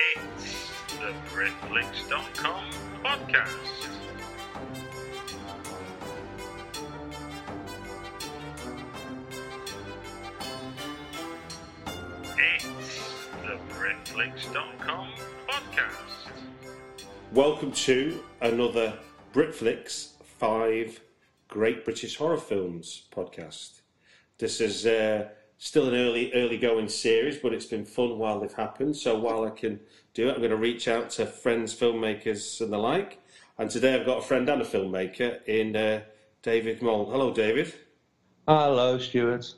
It's the Britflicks.com podcast. It's the Britflicks.com podcast. Welcome to another Britflicks 5 Great British Horror Films podcast. This is uh, still an early, early going series, but it's been fun while they've happened. So while I can do it, I'm going to reach out to friends, filmmakers, and the like. And today I've got a friend and a filmmaker in uh, David Mault. Hello, David. Hello, Stuart.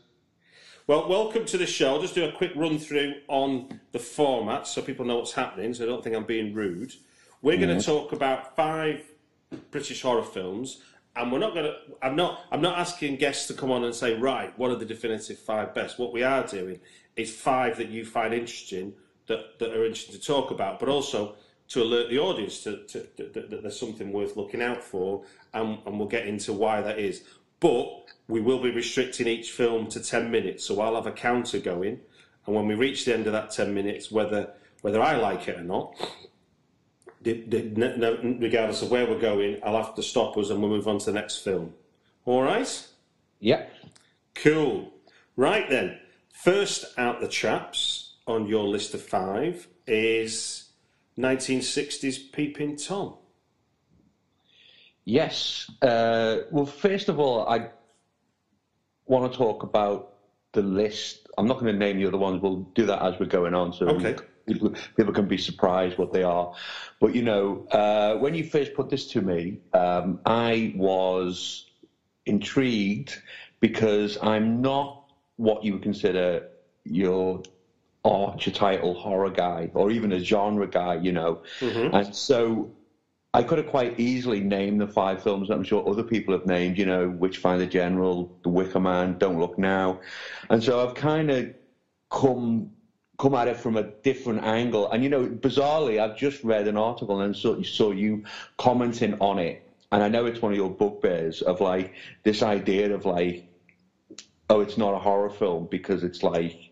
Well, welcome to the show. I'll just do a quick run through on the format so people know what's happening, so I don't think I'm being rude. We're going to talk about five British horror films, and we're not going to. I'm not. I'm not asking guests to come on and say, right, what are the definitive five best. What we are doing is five that you find interesting, that that are interesting to talk about, but also to alert the audience to, to, to, that there's something worth looking out for, and, and we'll get into why that is. But we will be restricting each film to 10 minutes, so I'll have a counter going, and when we reach the end of that 10 minutes, whether whether I like it or not, regardless of where we're going, I'll have to stop us and we'll move on to the next film. All right? Yeah. Cool. Right then, first out the traps on your list of five is 1960s Peeping Tom. Yes. Uh, well, first of all, I want to talk about the list. I'm not going to name the other ones. We'll do that as we're going on, so Okay. People, people can be surprised what they are. But you know, uh, when you first put this to me, um, I was intrigued because I'm not what you would consider your archetypal horror guy or even a genre guy, you know. And so I could have quite easily named the five films that I'm sure other people have named, you know, Witchfinder General, The Wicker Man, Don't Look Now. And so I've kind of come come at it from a different angle. And you know, bizarrely, I've just read an article and saw, saw you commenting on it. And I know it's one of your bugbears of like this idea of like, oh, it's not a horror film because it's like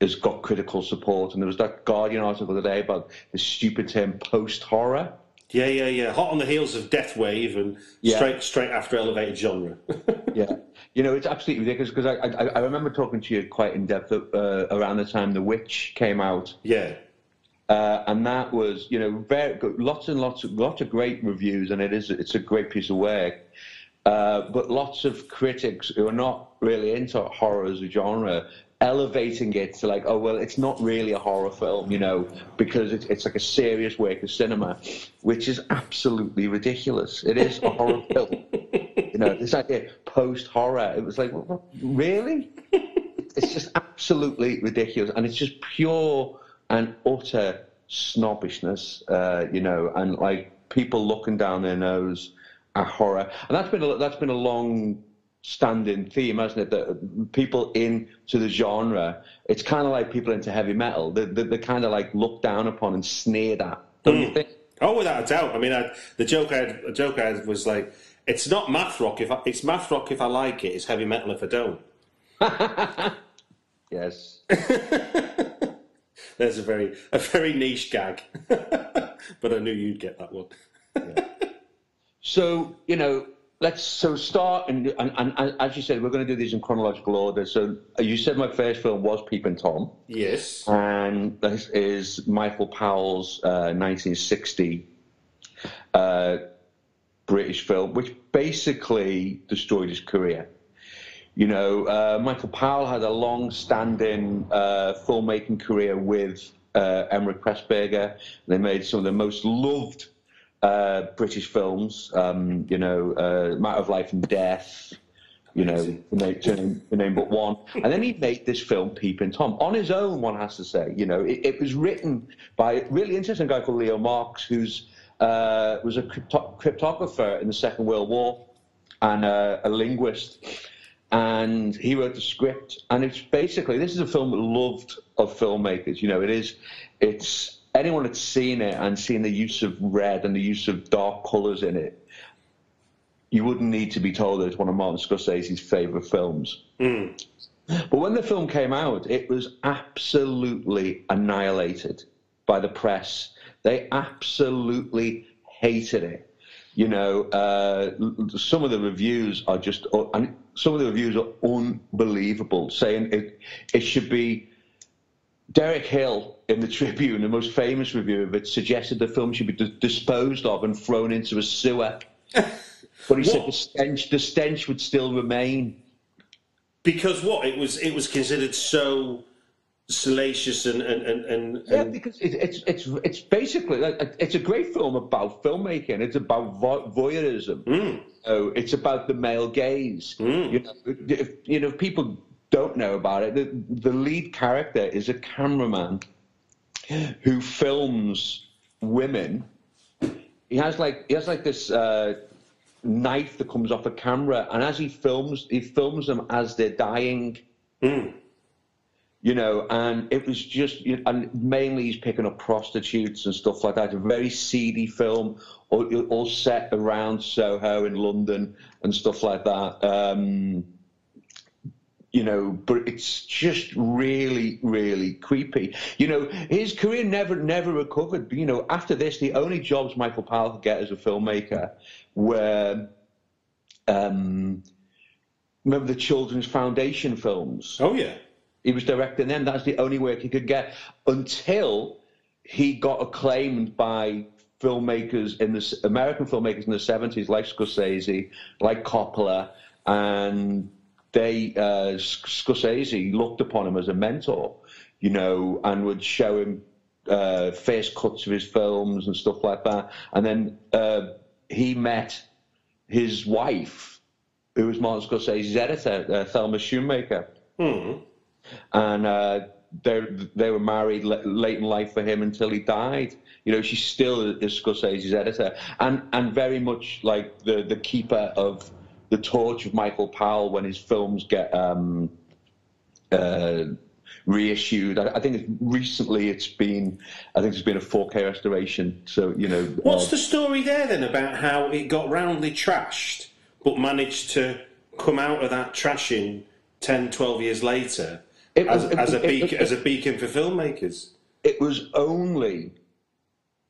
it's got critical support. And there was that Guardian article today about the stupid term post horror. Yeah, yeah, yeah. Hot on the heels of Death Wave and Yeah. straight straight after Elevated Genre. Yeah, you know it's absolutely ridiculous because I, I I remember talking to you quite in depth uh, around the time The Witch came out, yeah. uh, and that was you know very good, lots and lots of lots of great reviews, and it is it's a great piece of work. Uh, but lots of critics who are not really into horror as a genre elevating it to like, oh well, it's not really a horror film, you know, because it's, it's like a serious work of cinema, which is absolutely ridiculous. It is a horror film, you know. This idea post horror, it was like, really? It's just absolutely ridiculous, and it's just pure and utter snobbishness, uh, you know, and like people looking down their nose at horror, and that's been a, that's been a long standing theme, hasn't it? That people into the genre, it's kind of like people into heavy metal. They're, they're, kind of like looked down upon and sneered at, don't you hmm. think? Oh, without a doubt. I mean, I, the joke I had, the joke I had was like, it's not math rock if I, it's math rock if I like it. It's heavy metal if I don't. Yes. There's a very a very niche gag, but I knew you'd get that one. So, you know, let's so start and, and, and, and as you said, we're going to do these in chronological order. So uh, you said my first film was Peeping Tom, Yes. and this is Michael Powell's uh, 1960 uh, British film, which basically destroyed his career. You know, uh, Michael Powell had a long-standing uh, filmmaking career with uh, Emeric Pressburger. They made some of the most loved uh, British films. Um, you know, uh, Matter of Life and Death. You know, to name, to name, to name but one. And then he made this film, Peeping Tom, on his own. One has to say, you know, it, it was written by a really interesting guy called Leo Marks, who's uh, was a crypto- cryptographer in the Second World War and uh, a linguist. And he wrote the script, and it's basically this is a film loved of filmmakers. You know, it is. It's anyone that's seen it and seen the use of red and the use of dark colours in it. You wouldn't need to be told that it's one of Martin Scorsese's favourite films. But when the film came out, it was absolutely annihilated by the press. They absolutely hated it. You know, uh, some of the reviews are just, and some of the reviews are unbelievable, saying it, it should be. Derek Hill in the Tribune, the most famous review of it, suggested the film should be dis- disposed of and thrown into a sewer. but he said the stench, the stench would still remain. Because what it was, it was considered so salacious and and and, and, Yeah, because it, it's it's it's basically like it's a great film about filmmaking. It's about vo- voyeurism. Hmm. So it's about the male gaze. Hmm. You know, if, you know, if people don't know about it. The, the lead character is a cameraman who films women. He has like he has like this uh, knife that comes off a camera, and as he films, he films them as they're dying you know, and it was just, you and mainly he's picking up prostitutes and stuff like that. A very seedy film, all, all set around Soho in London and stuff like that. Um, you know, but it's just really, really creepy. You know, his career never, never recovered. You know, after this, the only jobs Michael Powell could get as a filmmaker were, um, remember the Children's Foundation films? oh yeah, He was directing them. That's the only work he could get until he got acclaimed by filmmakers in the American filmmakers in the seventies, like Scorsese, like Coppola, and they uh, Scorsese looked upon him as a mentor, you know, and would show him uh, first cuts of his films and stuff like that. And then uh, he met his wife, who was Martin Scorsese's editor, uh, Thelma Schoonmaker and uh, they they were married late in life for him until he died. You know, she's still is Scorsese's editor, and and very much like the the keeper of the torch of Michael Powell when his films get um, uh, reissued. I, I think it's, recently it's been I think there's been a 4K restoration. So you know, What's uh, the story there then about how it got roundly trashed, but managed to come out of that trashing 10, 12 years later It as, it as a was- it- beacon, it- as a beacon for filmmakers? it was only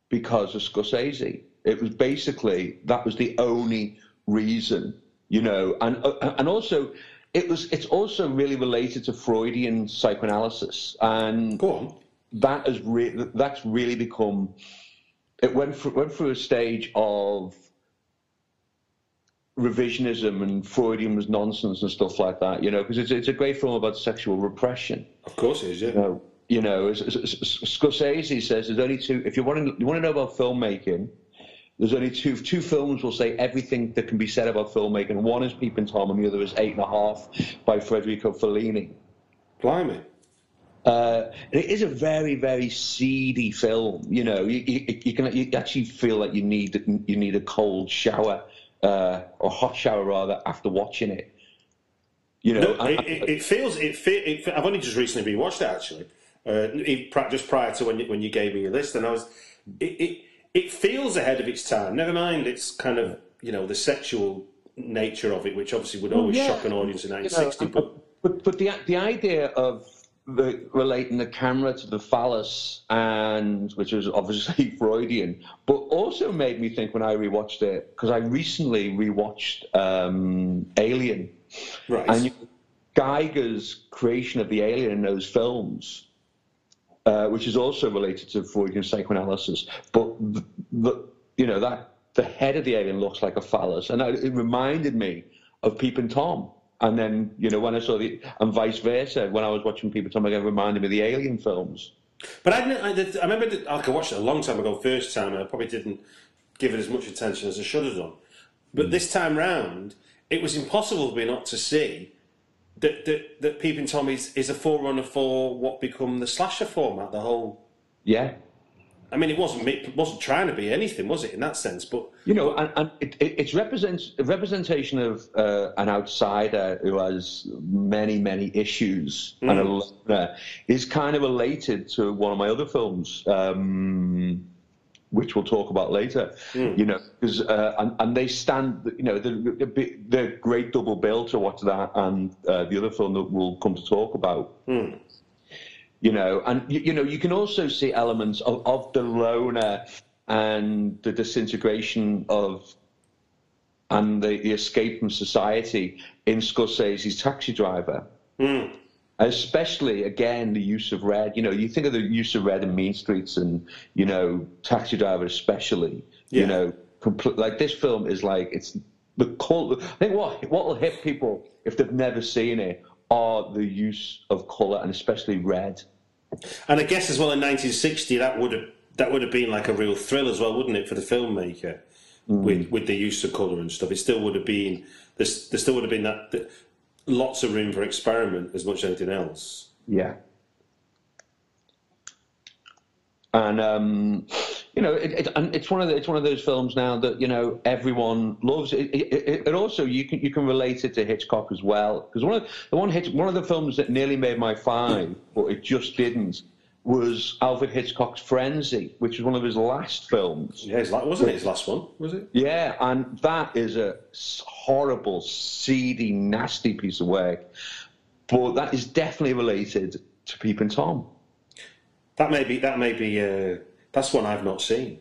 because of Scorsese. It was basically that was the only reason, you know, and uh, and also it was it's also really related to Freudian psychoanalysis, and that has re- that's really become it went through, went through a stage of revisionism and Freudian was nonsense and stuff like that, you know, because it's it's a great film about sexual repression. Of course it is, yeah. You know, you know, as, as, as Scorsese says, there's only two. If you want to, you want to know about filmmaking, there's only two. Two films will say everything that can be said about filmmaking. One is Peeping Tom, and the other is Eight and a Half by Federico Fellini. Blimey. Uh, it is a very, very seedy film. You know, you, you, you can you actually feel like you need you need a cold shower uh, or hot shower rather after watching it. You know, No, it, it, it feels it, it. I've only just recently rewatched it actually, uh, just prior to when you, when you gave me your list, and I was. It, it feels ahead of its time. Never mind, it's kind of you know the sexual nature of it, which obviously would always yeah, shock an audience in you know, 1960. but but but the the idea of the, relating the camera to the phallus, and which was obviously Freudian, but also made me think when I rewatched it because I recently rewatched um, Alien, Right. and you, Giger's creation of the alien in those films, uh, which is also related to Freudian psychoanalysis, but the, the you know that the head of the alien looks like a phallus, and it reminded me of Peeping Tom. And then, you know, when I saw the, and vice versa, when I was watching Peeping Tom, again, it reminded me of the Alien films. But I, I, I remember that, like, I watched it a long time ago, first time, and I probably didn't give it as much attention as I should have done. But Hmm. this time round, it was impossible for me not to see that that, that Peeping Tom is, is a forerunner for what become the slasher format. The whole, Yeah. I mean, it wasn't it wasn't trying to be anything, was it, in that sense? But You know, and, and it, it, it's represents, a representation of uh, an outsider who has many, many issues and a loner is kind of related to one of my other films, um, which we'll talk about later. You know, because uh, and, and they stand, you know, the, the, the great double bill to watch that and uh, the other film that we'll come to talk about. You know, and you, you know, you can also see elements of, of the loner and the disintegration of and the, the escape from society in Scorsese's Taxi Driver. Especially again the use of red. You know, you think of the use of red in Mean Streets and you know Taxi Driver especially. Yeah. You know, compl- like this film is like it's the cult. I think what what will hit people if they've never seen it are the use of color and especially red. and I guess as well in 1960 that would have that would have been like a real thrill as well, wouldn't it, for the filmmaker hmm. with with the use of colour and stuff. It still would have been there's, there still would have been that, that lots of room for experiment as much as anything else. Yeah. And um, you know, it, it, and it's one of the, it's one of those films now that you know everyone loves. It, it, also you can you can relate it to Hitchcock as well because one of the one Hitch, one of the films that nearly made my five, but it just didn't, was Alfred Hitchcock's Frenzy, which was one of his last films. Yeah, his wasn't it his last one? Was it? Yeah, and that is a horrible, seedy, nasty piece of work. But that is definitely related to Peeping Tom. That may be that may be uh, that's one I've not seen.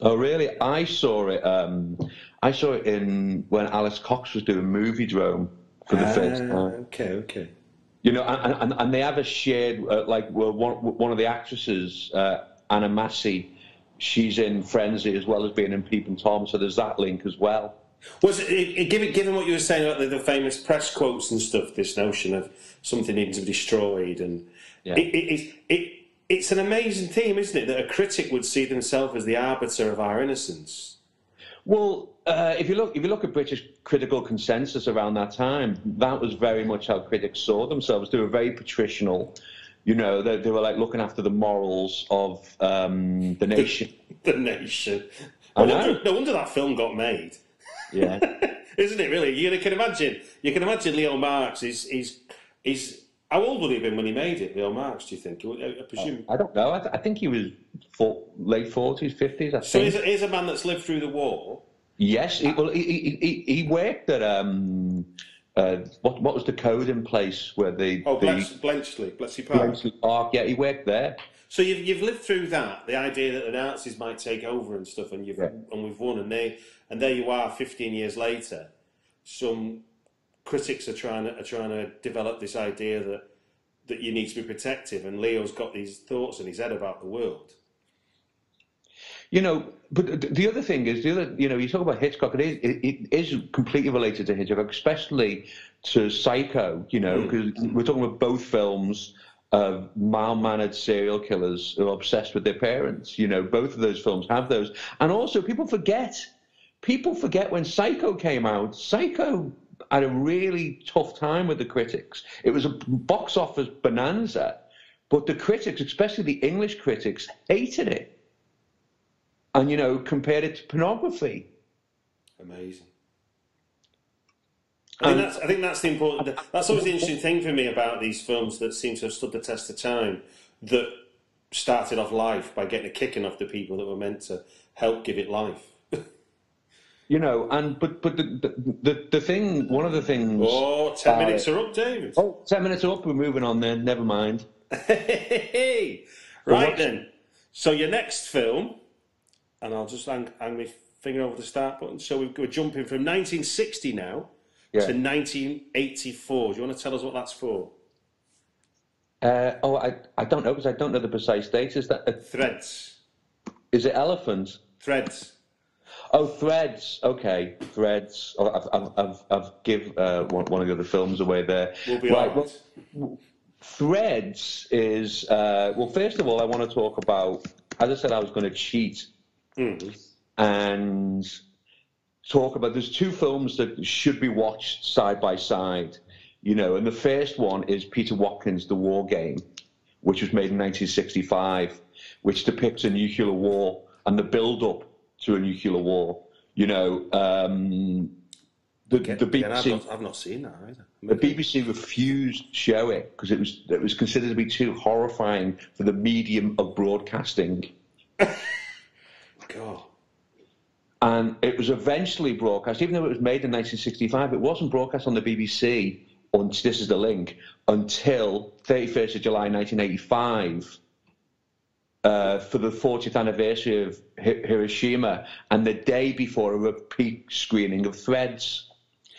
Oh, really? I saw it. Um, I saw it in when Alex Cox was doing Moviedrome for the first Ah, time. okay, okay. You know, and, and, and they have a shared, uh, like, well, one, one of the actresses, uh, Anna Massey, she's in Frenzy as well as being in Peeping Tom, so there's that link as well. Was it, it, given given what you were saying about the, the famous press quotes and stuff? This notion of something needing to be destroyed, and Yeah. it, it, it, it, it's an amazing theme, isn't it? That a critic would see themselves as the arbiter of our innocence. Well, uh, if you look, if you look at British critical consensus around that time, that was very much how critics saw themselves. They were very patricianal. You know, they, they were like looking after the morals of um, the nation. The nation. I No wonder, no wonder that film got made. Yeah. Isn't it really? You can imagine. You can imagine Leo Marks. Is is is how old would he have been when he made it? Leo Marks. Do you think? I, I presume. I don't know. I, th- I think he was for, late forties, fifties. I so think. a, here's a man that's lived through the war. yes. He, well, he, he, he he worked at um, uh, what what was the code in place where the Oh, the Bletchley Park. Park? Yeah, he worked there. So you've you've lived through that, the idea that the Nazis might take over and stuff, and you've Yeah. and we've won, and they and there you are, fifteen years later. Some critics are trying to are trying to develop this idea that that you need to be protective, and Leo's got these thoughts in his head about the world. You know, but the other thing is the other. You know, you talk about Hitchcock. It is it, it is completely related to Hitchcock, especially to Psycho. You know, mm. because we're talking about both films of mild-mannered serial killers who are obsessed with their parents. You know, both of those films have those, and also people forget. People forget when Psycho came out. Psycho had a really tough time with the critics. It was a box office bonanza, but the critics, especially the English critics, hated it and you know compared it to pornography. Amazing. I think, that's, I think that's the important. That's always the interesting thing for me about these films that seem to have stood the test of time. That started off life by getting a kicking off the people that were meant to help give it life. You know, and but but the the, the, thing, one of the things. Oh, 10 Uh, minutes are up, David. Oh, 10 minutes are up. We're moving on then. Never mind. Right then. So your next film, and I'll just hang, hang my finger over the start button. So we're, we're jumping from 1960 now Yeah. to 1984. Do you want to tell us what that's for? Uh, oh, I, I don't know because I don't know the precise date. Is that a... Threads. is it Elephant? Threads. Oh, Threads. Okay, Threads. Oh, I've I've I've, I've give uh, one, one of the other films away there. We'll be right. well, Threads is uh, well. First of all, I want to talk about. As I said, I was going to cheat and talk about. There's two films that should be watched side by side. You know, and the first one is Peter Watkins' The War Game, which was made in 1965, which depicts a nuclear war and the build-up to a nuclear war. You know, um, the, the Again, I've, BBC not, I've not seen that either. the BBC refused to show it because it was it was considered to be too horrifying for the medium of broadcasting. God. And it was eventually broadcast, even though it was made in 1965, it wasn't broadcast on the BBC, on, this is the link, until 31st of July 1985 uh, for the 40th anniversary of Hiroshima and the day before a repeat screening of Threads.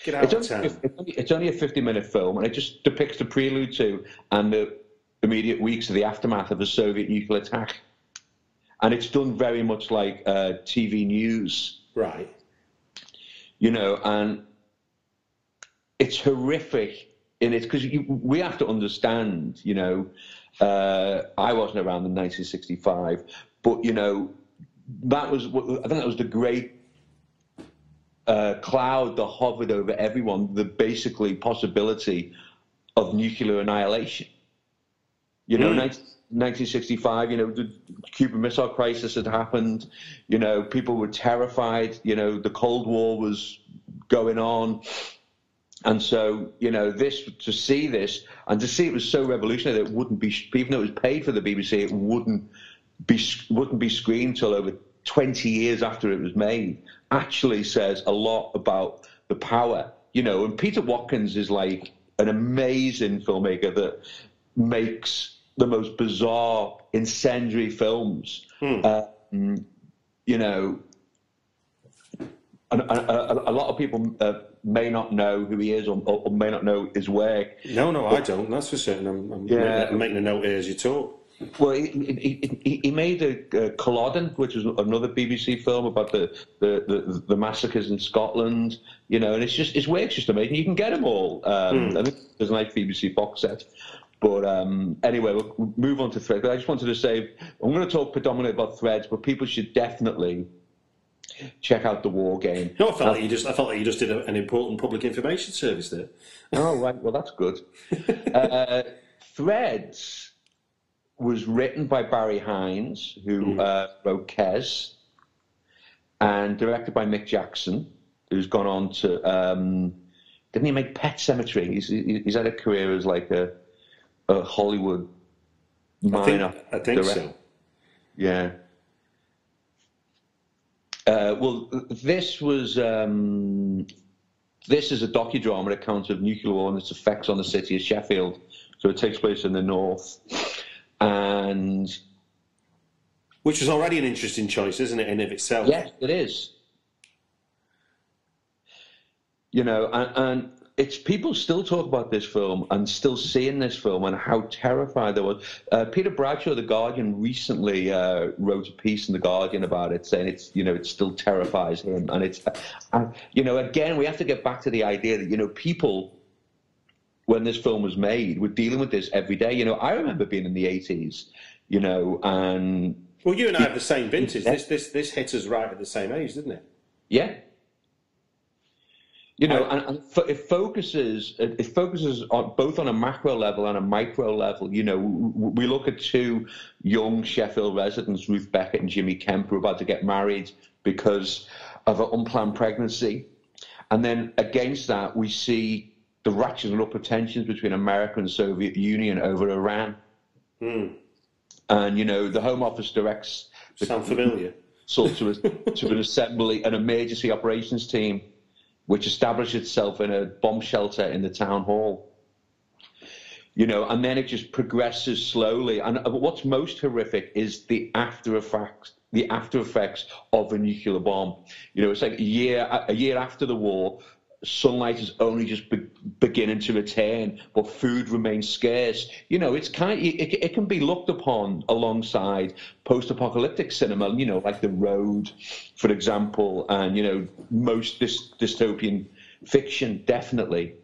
Get out It's of only, town. it's only- it's only a 50 minute film and it just depicts the prelude to and the immediate weeks of the aftermath of the Soviet nuclear attack. And it's done very much like uh, TV news Right. you know, and it's horrific in it because we have to understand, you know, uh, I wasn't around in 1965, but you know, that was I think that was the great uh, cloud that hovered over everyone, the basically possibility of nuclear annihilation. You know, 19, 1965, you know, the Cuban Missile Crisis had happened. You know, people were terrified. You know, the Cold War was going on. And so, you know, this to see this and to see it was so revolutionary that it wouldn't be, even though it was paid for the BBC, it wouldn't be wouldn't be screened till over 20 years after it was made. Actually, says a lot about the power, you know. And Peter Watkins is like an amazing filmmaker that makes the most bizarre, incendiary films. Um, you know, and, and, a, a lot of people uh, may not know who he is or, or may not know his work. No, no, I don't. That's for certain. I'm, I'm, Yeah. making, a note here as you talk. Well, he, he, he- made a, uh Culloden, which was another BBC film about the, the, the, the massacres in Scotland. You know, and it's just his work's just amazing. You can get them all. Um, I think there's a nice BBC box set. But um, anyway, we'll we'll move on to threads. But I just wanted to say I'm going to talk predominantly about threads, but people should definitely check out the War Game. No, I felt like you just. I felt like you just did a, an important public information service there. Oh, right. Well, that's good. uh, Threads was written by Barry Hines, who uh, wrote Kes, and directed by Mick Jackson, who's gone on to. Um, didn't he make Pet Cemetery? He's, he's had a career as like a, a Hollywood I think, minor. I think so. Yeah. Uh, well, this was um, this is a docudrama account of nuclear war and its effects on the city of Sheffield. So it takes place in the north, and Which was already an interesting choice, isn't it, in of itself? yes, it is. You know, and, and it's people still talk about this film and still seeing this film and how terrified they were. Uh, Peter Bradshaw, the Guardian, recently uh, wrote a piece in the Guardian about it, saying it's you know it still terrifies him, and it's and you know again we have to get back to the idea that you know people when this film was made were dealing with this every day. You know, I remember being in the eighties, you know, and Well, you and I have the same vintage. This this this hit us right at the same age, didn't it? Yeah. You know, and, and fo- it focuses it it focuses on both on a macro level and a micro level. You know, w- we look at two young Sheffield residents, Ruth Beckett and Jimmy Kemp, who are about to get married because of an unplanned pregnancy, and then against that we see the ratcheting up of tensions between America and Soviet Union over Iran. Hmm. And you know, the Home Office directs the Sound familiar? so to, a, to an assembly, an emergency operations team, which established itself in a bomb shelter in the town hall. you know, and then it just progresses slowly. And uh, what's most horrific is the after effects, the after effects of a nuclear bomb. You know, it's like a year a year after the war, sunlight is only just be- beginning to return, but food remains scarce. You know, it's kind of, it, it can be looked upon alongside post-apocalyptic cinema. You know, like The Road, for example, and you know most dys- dystopian fiction, definitely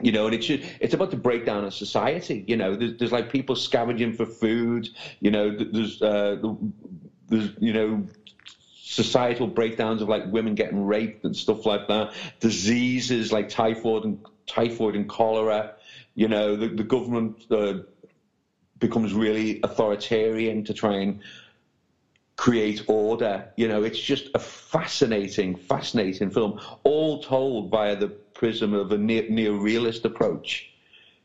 you know, and it's it's about the breakdown of society. You know, there's, there's like people scavenging for food. You know, there's uh, there's you know societal breakdowns of like women getting raped and stuff like that. Diseases like typhoid and typhoid and cholera. You know, the, the government uh, becomes really authoritarian to try and create order. You know, it's just a fascinating, fascinating film, all told via the prism of a neo realist approach.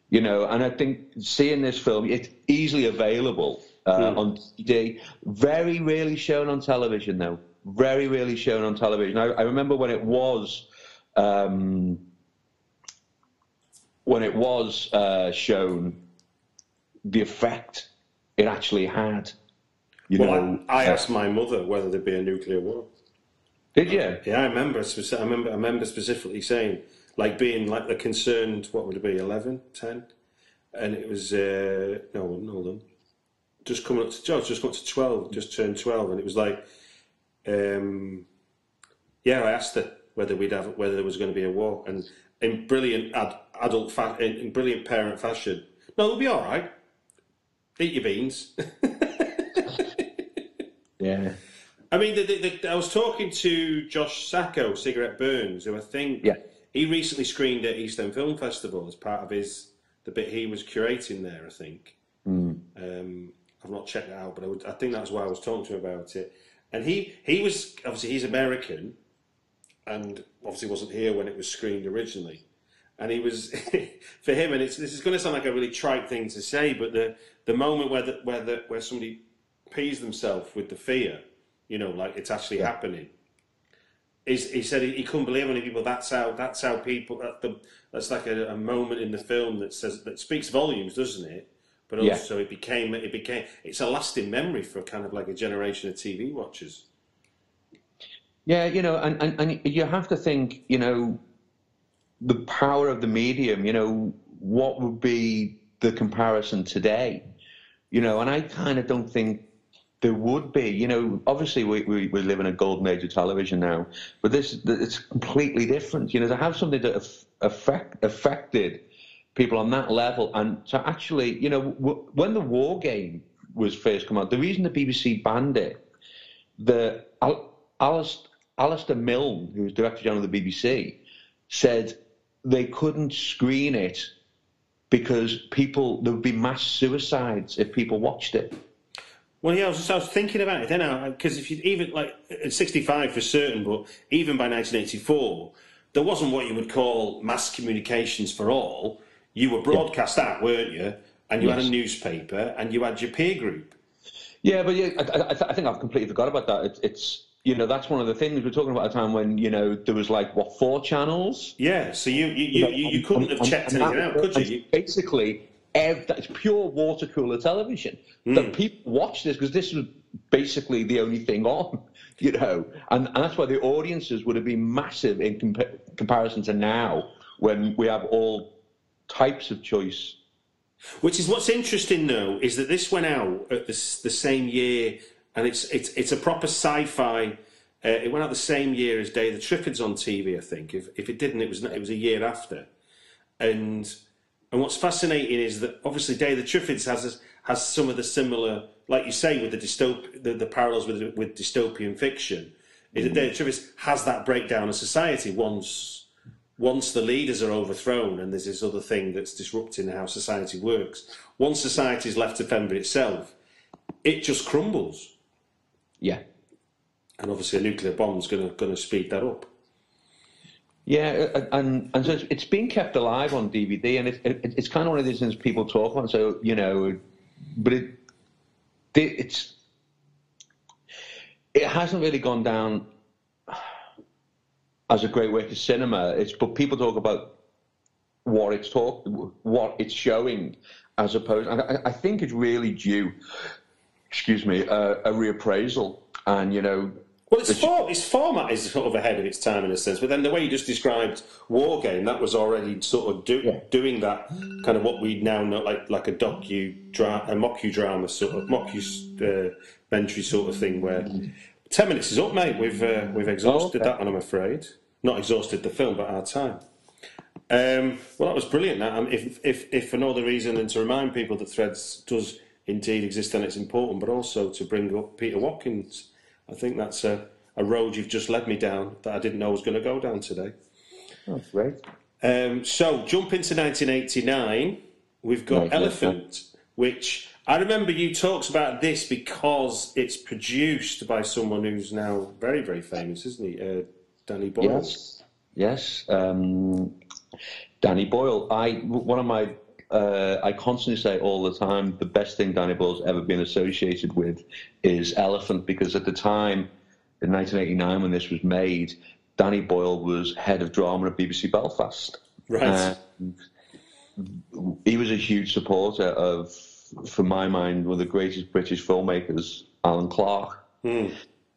You know, and I think seeing this film, it's easily available uh, mm. on DVD. Very rarely shown on television, though. Very rarely shown on television. I, I remember when it was. Um, when it was uh, shown, the effect it actually had. You well, know, I, I uh, asked my mother whether there'd be a nuclear war. Did you? Yeah, I remember. I remember. I remember specifically saying, like, being like the concerned. What would it be? 11, 10? and it was uh, no, hold on, just coming up to George, just got to twelve, just turned twelve, and it was like, um, yeah, I asked her whether we'd have whether there was going to be a war, and in brilliant ad, adult fa- in, brilliant parent fashion, no, it'll be all right. Eat your beans. Yeah. I mean, the, the, the, I was talking to Josh Saco, Cigarette Burns, who I think yeah. he recently screened at East End Film Festival as part of his the bit he was curating there. I think. Mm. Um, I've not checked it out, but I, would, I, think that's why I was talking to him about it. And he he was obviously he's American, and obviously wasn't here when it was screened originally. And he was for him, and it's this is going to sound like a really trite thing to say, but the the moment where the, where the, where somebody appease themselves with the fear, you know, like it's actually yeah. happening. He's, he said he, he, couldn't believe many people. That's how. That's how people. That the, that's like a, a, moment in the film that says that speaks volumes, doesn't it? But also, yeah. it became. It became. It's a lasting memory for kind of like a generation of TV watchers. Yeah, you know, and, and, and you have to think, you know, the power of the medium. You know, what would be the comparison today? You know, and I kind of don't think there would be, you know, obviously we, we, we live in a golden age of television now, but this it's completely different. You know, to have something that affect, affected people on that level, and so, actually, you know, w- when the war game was first come out, the reason the BBC banned it, the Al- Alasdair, Alasdair Milne, who was director general of the BBC, said they couldn't screen it because people there would be mass suicides if people watched it. Well, yeah, I was, just, I was thinking about it then, uh, because if you even like at 65 for certain, but even by 1984, there wasn't what you would call mass communications for all. You were broadcast yeah. out, weren't you? And you yes. had a newspaper, and you had your peer group. Yeah, but yeah, I, I, I think I've completely forgot about that. It, it's you know that's one of the things we're talking about at a time when you know there was like what four channels. Yeah, so you you you, you, couldn't have checked and, anything out, could you? Basically, it's pure water cooler television. Mm. That people watch this because this was basically the only thing on, you know, and, and that's why the audiences would have been massive in compa- comparison to now when we have all types of choice. Which is what's interesting, though, is that this went out at the, the same year, and it's it's it's a proper sci-fi. Uh, it went out the same year as Day of the Triffids on TV, I think. If if it didn't, it was it was a year after, and and what's fascinating is that obviously Day of the Triffids has has some of the similar, like you say, with the dystop the, the parallels with with dystopian fiction. Is that Day of the Triffids has that breakdown of society once once the leaders are overthrown and there's this other thing that's disrupting how society works. Once society is left to fend for itself, it just crumbles. Yeah. And obviously, a nuclear bomb is going to going to speed that up. Yeah, uh, and and so it's, it's been kept alive on DVD, and it, it, it's kind of one of these things people talk on. So you know, but it it's it hasn't really gone down as a great way to cinema. It's but people talk about what it's talk, what it's showing, as opposed. And I, I think it's really due, excuse me, uh, a reappraisal. And you know, Well, its, for, its format is sort of ahead of its time in a sense, but then the way you just described War Game, that was already sort of do, doing that kind of what we now know, like like a docu dra- a sort of mockumentary sort of thing. Where ten minutes is up, mate. We've uh, we've exhausted okay. that one, I'm afraid. Not exhausted the film, but our time. Um, well, that was brilliant. That, um, if, if, if for no other reason than to remind people that Threads does indeed exist and it's important, but also to bring up Peter Watkins. I think that's a, a road you've just led me down that I didn't know was going to go down today. oh, great. Um, so, jump into 1989. We've got 1989. Elephant, which I remember you talked about this because it's produced by someone who's now very, very famous, isn't he? Uh, Danny Boyle. Yes, yes. Um, Danny Boyle. I one of my. Uh, I constantly say all the time the best thing Danny Boyle's ever been associated with is Elephant because at the time in 1989 when this was made, Danny Boyle was head of drama at BBC Belfast. Right. And he was a huge supporter of, for my mind, one of the greatest British filmmakers, Alan Clarke.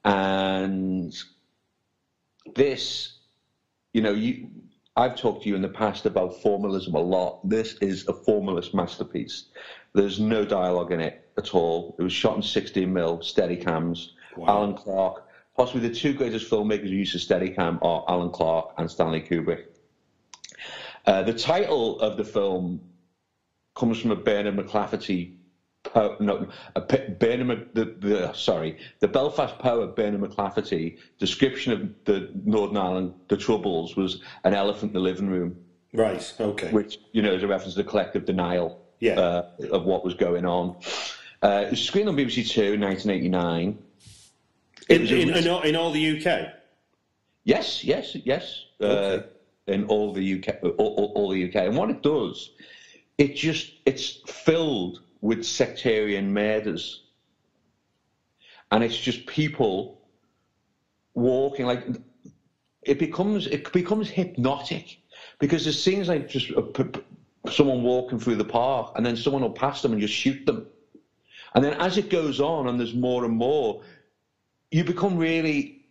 And this, you know, you, I've talked to you in the past about formalism a lot. This is a formalist masterpiece. There's no dialogue in it at all. It was shot in 16 mil steady cams. Alan Clarke, possibly the two greatest filmmakers who use a steady cam are Alan Clarke and Stanley Kubrick. Uh, the title of the film comes from a Bernard MacLaverty po- no, a P- Bernard, the, the sorry, the Belfast poet Bernard MacLaverty description of the Northern Ireland, the Troubles, was an elephant in the living room, Right, okay. which you know is a reference to the collective denial Yeah. uh, of what was going on. Uh, it was screened on BBC Two in 1989. in, in, in, all, in all the UK? Yes, yes, yes. Okay. Uh, in all the UK, all, all, all the UK, and what it does, it just it's filled with sectarian murders, and it's just people walking like it becomes it becomes hypnotic because there's scenes like just uh, p- someone walking through the park, and then someone will pass them and just shoot them, and then as it goes on and there's more and more, you become really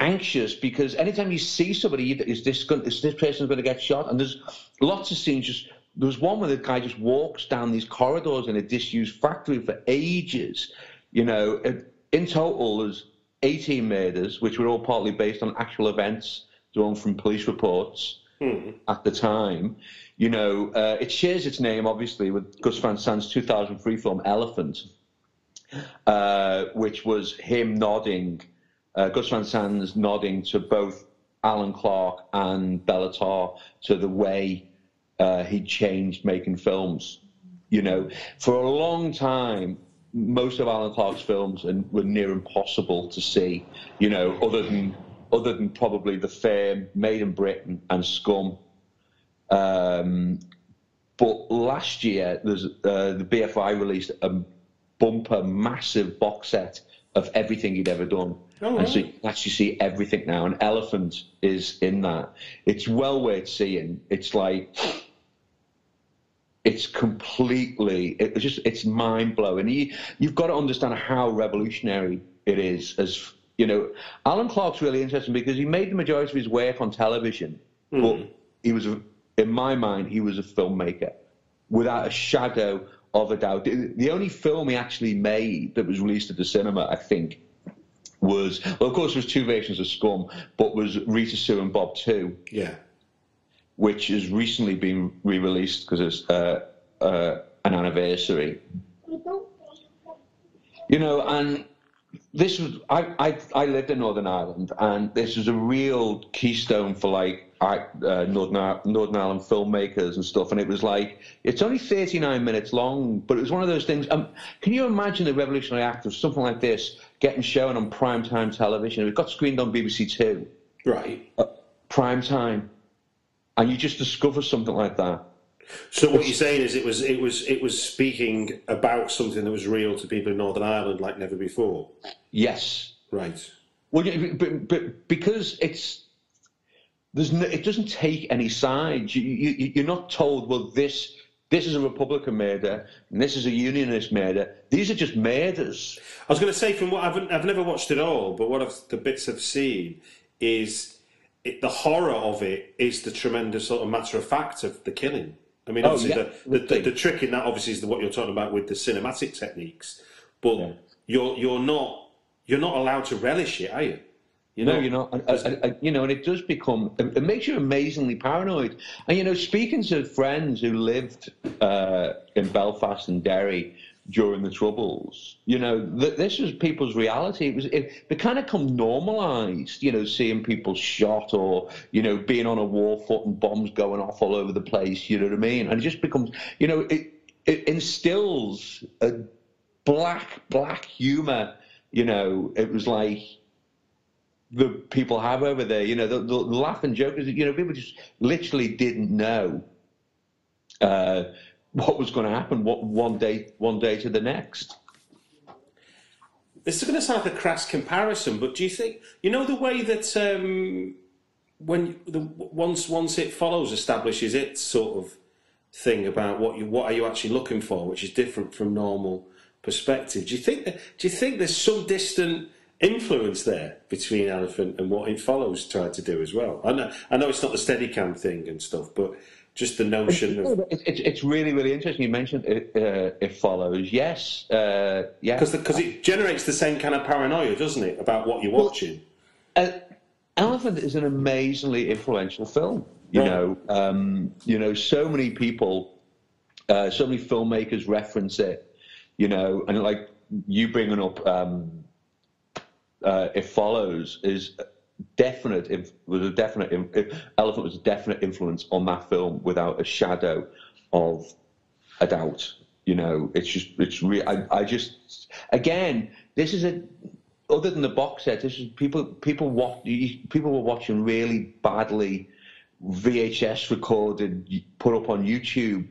anxious because anytime you see somebody, is this going, is this person going to get shot? And there's lots of scenes. Just there's one where the guy just walks down these corridors in a disused factory for ages. You know, in total, there's 18 murders, which were all partly based on actual events drawn from police reports at the time. You know, uh, it shares its name obviously with Gus Van Sant's 2003 film Elephant uh, which was him nodding, uh, Gus Van Sant's nodding to both Alan Clarke and Béla Tarr to the way uh, he changed making films. You know, for a long time, most of Alan Clarke's films were near impossible to see. You know, other than other than probably The Firm, Made in Britain, and Scum. Um, but last year, there's uh, the BFI released a bumper, massive box set of everything he'd ever done. Oh, and so you can actually see everything now. And Elephant is in that. It's well worth seeing. It's like it's completely it's just it's mind blowing. You, you've got to understand how revolutionary it is. As you know, Alan Clarke's really interesting because he made the majority of his work on television, but hmm. he was, in my mind, he was a filmmaker without a shadow of a doubt. The, the only film he actually made that was released at the cinema, I think, was well, of course, there was two versions of Scum, but was Rita Sue and Bob Too Yeah. Which has recently been re-released because it's uh, uh, an anniversary. You know, and this was I, I I lived in Northern Ireland, and this was a real keystone for like I, uh, Northern Northern Ireland filmmakers and stuff. And it was like it's only 39 minutes long, but it was one of those things. Um, can you imagine the revolutionary act of something like this getting shown on prime time television? It got screened on BBC Two Right. prime time, and you just discover something like that. So what you're saying is it was it was it was speaking about something that was real to people in Northern Ireland like never before. Yes. Right. Well, but, but because it's there's no, it doesn't take any sides. You, you, you're not told, well, this this is a Republican murder and this is a Unionist murder. These are just murders. I was going to say, from what I've, I've never watched it all, but what I've, the bits I've seen is it, the horror of it is the tremendous sort of matter of fact of the killing. I mean, Oh, obviously, yeah. the, the, the, the trick in that obviously is the, what you're talking about with the cinematic techniques, but Yeah. you're you're not you're not allowed to relish it, are you? You No, you're not. And, and- and, you know, and it does become. It makes you amazingly paranoid. And you know, speaking to friends who lived uh, in Belfast and Derry during the Troubles, you know, th- this was people's reality. It was. It, kind of come normalised. You know, seeing people shot or you know being on a war foot and bombs going off all over the place. You know what I mean? And it just becomes. You know, it it instills a black black humour. You know, it was like the people have over there. You know, the, the, the laugh and joke is, you know, people just literally didn't know uh, what was going to happen what, one day, one day to the next. This is going to sound like a crass comparison, but do you think you know the way that um, when the once once it follows establishes its sort of thing about what you what are you actually looking for, which is different from normal perspective. Do you think that, do you think there's some distant influence there between Elephant and what it follows tried to do as well? I know I know it's not the Steadicam thing and stuff, but just the notion of It, it's it's really, really interesting. You mentioned it, uh, it follows. Yes. Uh, yeah. because because it generates the same kind of paranoia, doesn't it, about what you're watching? Uh, Elephant is an amazingly influential film. You Right. know, um, you know, so many people, uh, so many filmmakers reference it. You know, and like you bringing up, um, uh, it follows is definite. Was a definite. Elephant was a definite influence on that film without a shadow of a doubt. You know, it's just, it's real. I, I just, again, this is a, other than the box set, this is people, people watch, people were watching really badly VHS recorded, put up on YouTube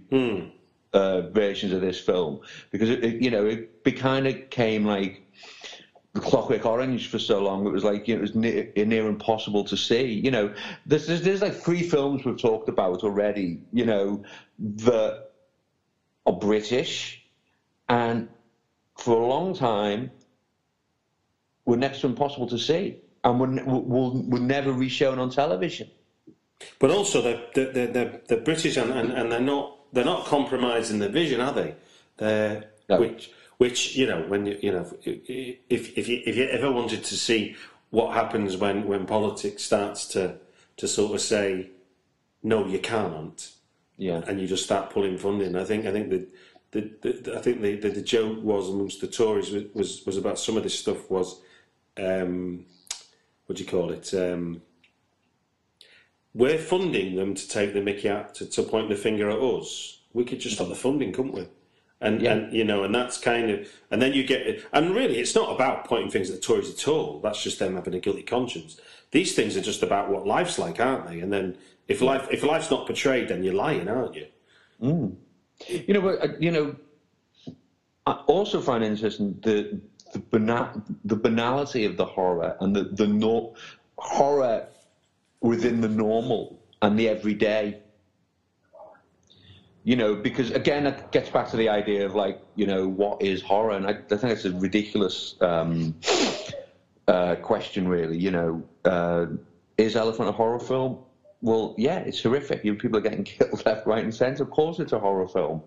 uh, versions of this film because it, it you know, it be, kind of came like Clockwork Orange for so long. It was like you know, it was near, near impossible to see. You know, there's, there's there's like three films we've talked about already. You know, that are British, and for a long time were next to impossible to see, and were, will were never reshown on television. But also, they're, they're, they're, British and, and, and they're not they're not compromising their vision, are they? They're, No. Which which you know when you you know if if you if you ever wanted to see what happens when when politics starts to to sort of say no you can't Yeah, and you just start pulling funding. I think I think the the, the I think the, the the joke was amongst the Tories was was, was about some of this stuff was um, what do you call it? Um, we're funding them to take the Mickey out to, to point the finger at us. We could just stop the funding, couldn't we? And, Yeah. and you know, and that's kind of, and then you get, and really, it's not about pointing things at the Tories at all. That's just them having a guilty conscience. These things are just about what life's like, aren't they? And then if life, if life's not portrayed, then you're lying, aren't you? you know, but, uh, you know, I also find interesting the the, bana- the banality of the horror and the the no- horror within the normal and the everyday. You know, because again, it gets back to the idea of like, you know, what is horror? And I, I think it's a ridiculous um, uh, question, really. You know, uh, is Elephant a horror film? Well, yeah, it's horrific. You people are getting killed left, right, and centre. Of course, it's a horror film.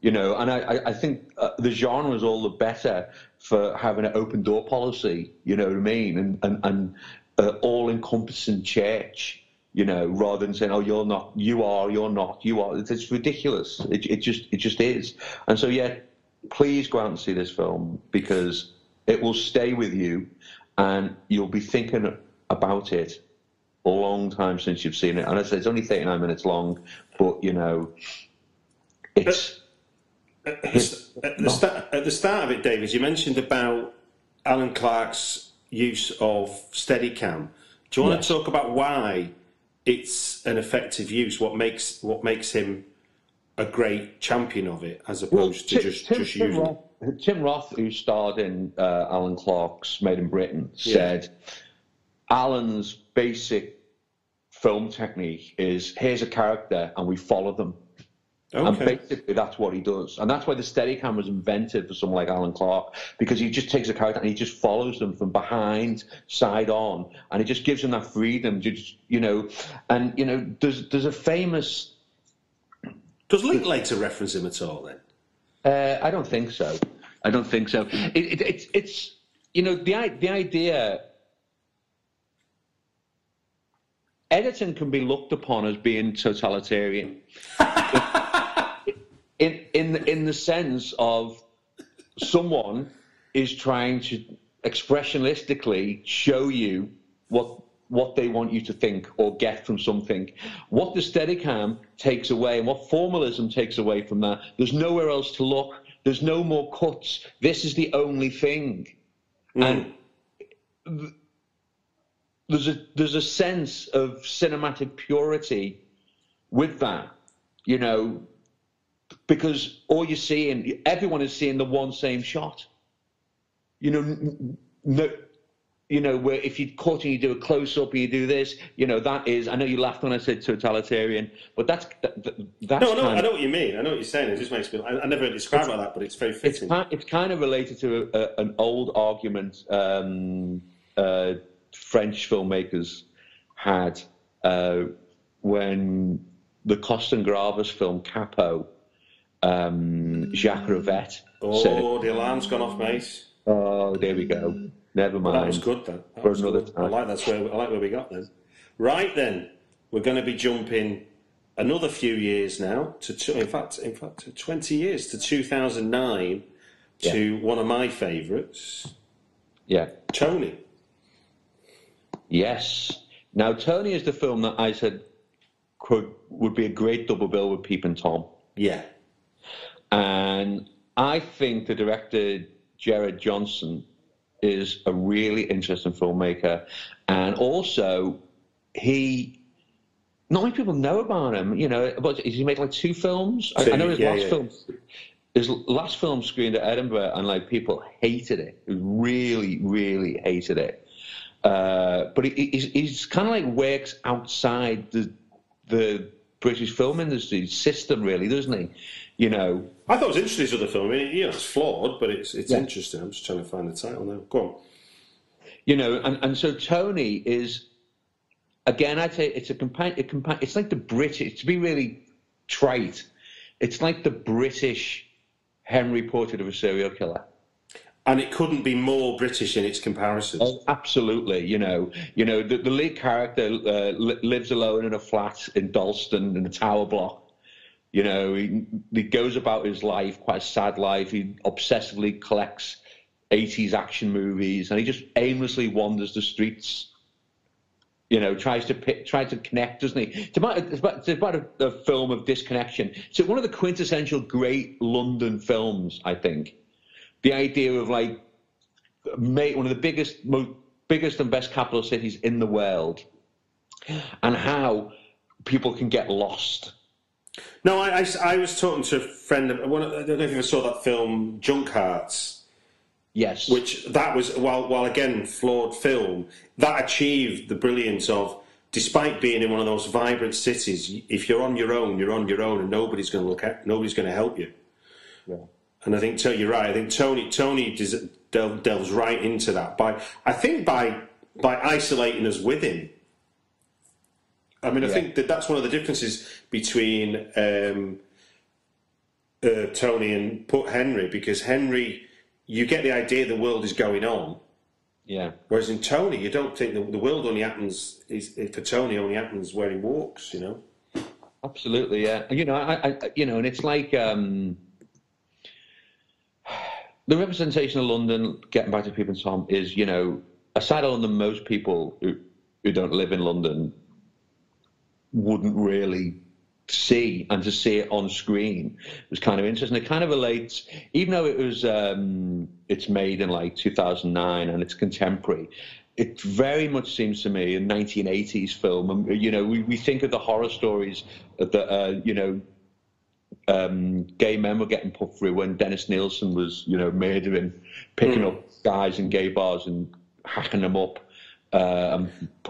You know, and I, I- I think uh, the genre is all the better for having an open door policy. You know what I mean? And and, and uh, all encompassing church. You know, rather than saying, "Oh, you're not, you are, you're not, you are." It's, it's ridiculous. It, it just it just is. And so, yeah, please go out and see this film because it will stay with you, and you'll be thinking about it a long time since you've seen it. And I said it's only 39 minutes long, but you know, it's uh, At the, at, the start, at the start of it, David, you mentioned about Alan Clarke's use of Steadicam. Do you want Yes. to talk about why it's an effective use? What makes what makes him a great champion of it, as opposed to Tim- just Tim, just Tim using it? Roth, Tim Roth, who starred in uh, Alan Clarke's Made in Britain, Yeah. said Alan's basic film technique is here's a character and we follow them. And basically, that's what he does. And that's why the Steadicam was invented for someone like Alan Clarke, because he just takes a character and he just follows them from behind, side on, and it just gives them that freedom. to Just, you know, and, you know, there's, there's a famous, Does Linklater reference him at all then? uh, I don't think so. I don't think so. It, it, it's, it's, you know, the, the idea, editing can be looked upon as being totalitarian. in in the, in the sense of someone is trying to expressionistically show you what what they want you to think or get from something. What the Steadicam takes away and what formalism takes away from that, there's nowhere else to look. There's no more cuts. This is the only thing. Hmm. And th- there's a there's a sense of cinematic purity with that, you know, because all you're seeing, everyone is seeing the one same shot. You know, no, you know, where if you cut and you do a close up and you do this, you know, that is. I know you laughed when I said totalitarian, but that's that, that- that's No, no, I know what you mean. I know what you're saying. It just makes me. I, I never described like that, but it's very it's fitting. kind, it's kind of related to a, a, an old argument um, uh, French filmmakers had uh, when the Costa-Gavras film Capo, um, Jacques Rivette said, Oh, the alarm's gone off, mate. "Oh, there we go. Never mind." That was good. Then that For another good. I like that's where I like where we got then. Right then, we're going to be jumping another few years now to two, in fact, in fact, to twenty years to two thousand nine to one of my favourites, Yeah. Tony. Yes. Now, Tony is the film that I said could would be a great double bill with Peeping Tom. Yeah, And I think the director, Gerard Johnson, is a really interesting filmmaker. And also, he, not many people know about him. You know, but he made like two films. I, I know his yeah, last yeah. film. His last film screened at Edinburgh, and like people hated it. Really, really hated it. Uh, but he, he's, he's kind of like works outside the the British film industry system, really, doesn't he? You know, I thought it was interesting. This other film. I mean, you know, it's flawed, but it's it's Yeah. interesting. I'm just trying to find the title now. Go on. you know, and, and so Tony is again. I'd say it's a companion. Compa- it's like the British. To be really trite, it's like the British Henry Portrait of a Serial Killer. And it couldn't be more British in its comparisons. Oh, absolutely. You know, you know, the, the lead character uh, li- lives alone in a flat in Dalston in a tower block. You know, he, he goes about his life, quite a sad life. He obsessively collects 80s action movies and he just aimlessly wanders the streets. You know, tries to pick, tries to connect, doesn't he? It's about, it's about, it's about a, a film of disconnection. So one of the quintessential great London films, I think. The idea of like one of the biggest, most, biggest and best capital cities in the world, and how people can get lost. No, I, I, I was talking to a friend. Of, one, I don't know if you ever saw that film Junkhearts, Yes, which that was while while again flawed film that achieved the brilliance of. Despite being in one of those vibrant cities, if you're on your own, you're on your own, and nobody's going to look at, nobody's going to help you. Yeah. And I think to- you're right. I think Tony Tony delves right into that by I think by by isolating us with him. I mean, I Yeah. think that that's one of the differences between um, uh, Tony and put Henry because Henry, you get the idea the world is going on, yeah, whereas in Tony, you don't think the, the world only happens. Is, for Tony, only happens where he walks. You know. absolutely. Yeah, you know, I, I, you know, and it's like um, the representation of London. Getting back to Peeping Tom is, you know, aside of London, most people who who don't live in London wouldn't really see and to see it on screen was kind of interesting. It kind of relates, even though it was um, it's made in like 2009 and it's contemporary. It very much seems to me a 1980s film. And, you know, we, we think of the horror stories that uh, you know um, gay men were getting put through when Dennis Nilsen was, you know, murdering, picking up guys in gay bars and hacking them up. Uh,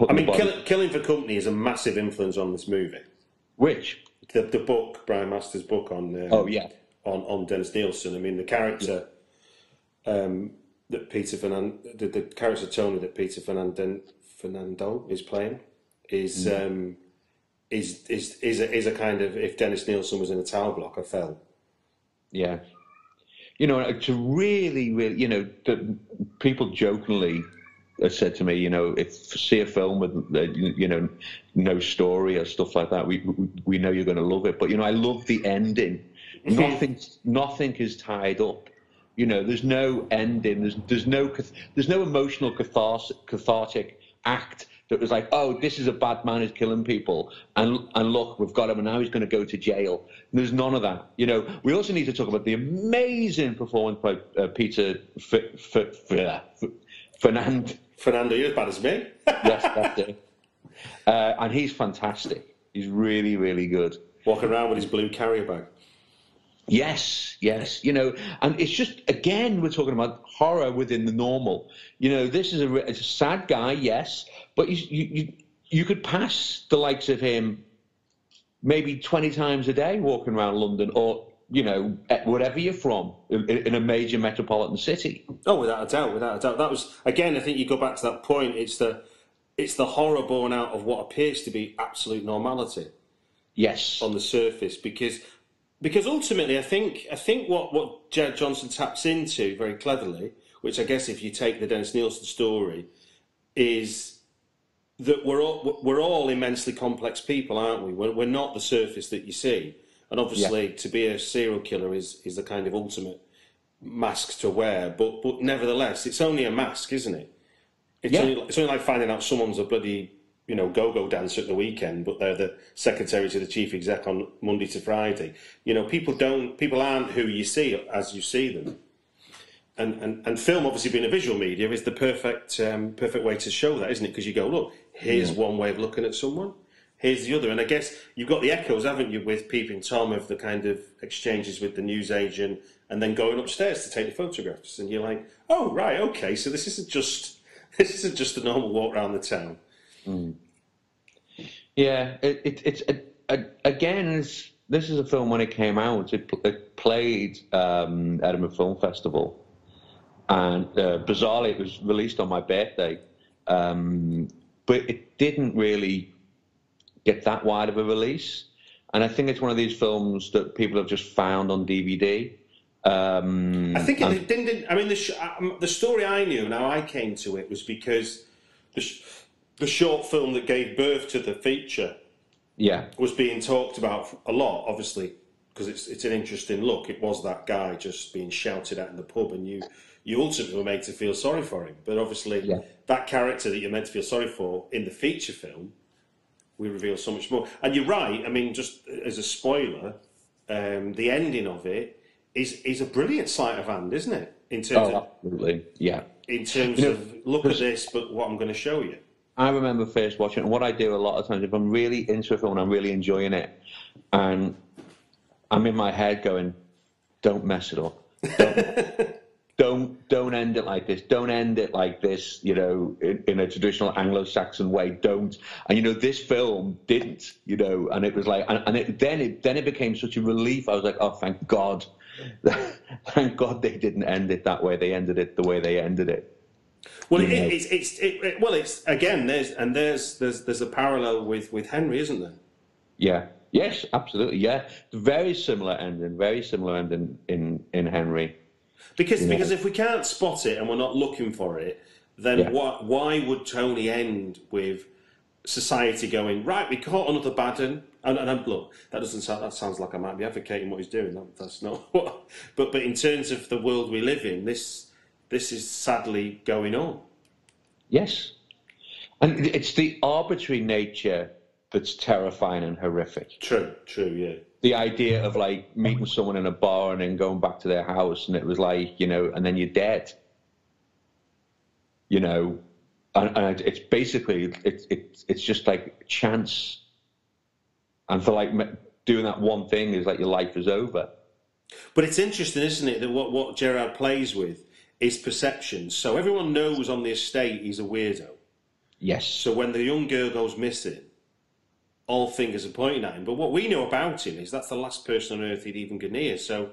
I mean, Kill, Killing for Company is a massive influence on this movie. which The, the book, Brian Masters' book on um, oh yeah on, on Dennis Nilsen. I mean, the character um, that Peter Fernand, the, the character Tony that Peter Fernand, Fernando is playing is um, is is is a, is a kind of if Dennis Nilsen was in a tower block, I fell. Yeah. You know, to really, really, you know, the, people jokingly said to me, you know, if see a film with, uh, you know, no story or stuff like that, we we, know you're going to love it. But you know, I love the ending. nothing, nothing is tied up. You know, there's no ending. There's there's no there's no emotional catharsis, cathartic act that was like, oh, this is a bad man who's killing people, and and look, we've got him, and now he's going to go to jail. There's none of that. You know, we also need to talk about the amazing performance by uh, Peter F- F- F- Fernand. Fernando, you're as bad as me. Yes, that's it. Uh, and he's fantastic. He's really, really good. Walking around with his blue carrier bag. Yes, yes, you know, and it's just again we're talking about horror within the normal. You know, this is a, a sad guy, yes, but you, you you you could pass the likes of him maybe twenty times a day walking around London, or you know, wherever you're from in, in a major metropolitan city. Oh, without a doubt, without a doubt. That was again. I think you go back to that point. It's the it's the horror born out of what appears to be absolute normality. Yes, on the surface because because ultimately I think I think what what Gerard Johnson taps into very cleverly, which I guess if you take the Dennis Nilsen story, is that we're all we're all immensely complex people, aren't we? We're, we're not the surface that you see, and obviously to be a serial killer is is the kind of ultimate mask to wear. But but nevertheless, it's only a mask, isn't it? It's, Yeah. only, it's only like finding out someone's a bloody you know go-go dancer at the weekend, but they're the secretary to the chief exec on Monday to Friday. You know, people don't people aren't who you see as you see them. And, and, and film, obviously being a visual media, is the perfect um, perfect way to show that, isn't it? Because you go, look, here's one way of looking at someone, here's the other, and I guess you've got the echoes, haven't you, with Peeping Tom of the kind of exchanges with the newsagent, and then going upstairs to take the photographs, and you're like, oh right, okay, so this isn't just this isn't just a normal walk around the town. Yeah, it, it, it's it, it, again. It's, this is a film when it came out. It, it played um, Edinburgh Film Festival, and uh, bizarrely, it was released on my birthday. Um, but it didn't really get that wide of a release, and I think it's one of these films that people have just found on DVD. Um, I think and- it didn't, didn't. I mean, the sh- um, the story I knew, and how I came to it, was because the sh- the short film that gave birth to the feature yeah, was being talked about a lot, obviously, because it's it's an interesting look. It was that guy just being shouted at in the pub, and you you ultimately were made to feel sorry for him. But obviously, Yeah. that character that you're meant to feel sorry for in the feature film, we reveal so much more. And you're right. I mean, just as a spoiler, um, the ending of it is is a brilliant sleight of hand, isn't it? In terms oh, of absolutely, yeah. in terms You know, of look at this, but what I'm going to show you. I remember first watching and what I do a lot of times, if I'm really into a film and I'm really enjoying it, and I'm in my head going, "Don't mess it up. Don't, don't, end it like this. Don't end it like this. You know, in, in a traditional Anglo-Saxon way. Don't." And you know, this film didn't. You know, and it was like, and, and it, then it then it became such a relief. I was like, "Oh, thank God." Thank God they didn't end it that way. They ended it the way they ended it. Well, it, it's it's it, it- well, it's again there's and there's there's there's a parallel with with Henry, isn't there? Yeah. Yes, absolutely. Yeah. Very similar ending. Very similar ending in in Henry. Because Yeah. because if we can't spot it and we're not looking for it, then Yeah. why why would Tony end with society going right? We caught another bad un. And, and, and look, that doesn't sound. That sounds like I might be advocating what he's doing. That, that's not what. But but in terms of the world we live in, this this is sadly going on. Yes. And it's the arbitrary nature that's terrifying and horrific. True, true, yeah. The idea of like meeting someone in a bar and then going back to their house and it was like, you know, and then you're dead. You know, and, and it's basically it's it's it's just like chance. And for like doing that one thing is like your life is over. But it's interesting, isn't it, that what, what Gerard plays with is perception. So everyone knows on the estate he's a weirdo. Yes. So when the young girl goes missing, all fingers are pointing at him. But what we know about him is that's the last person on earth he'd even go near. So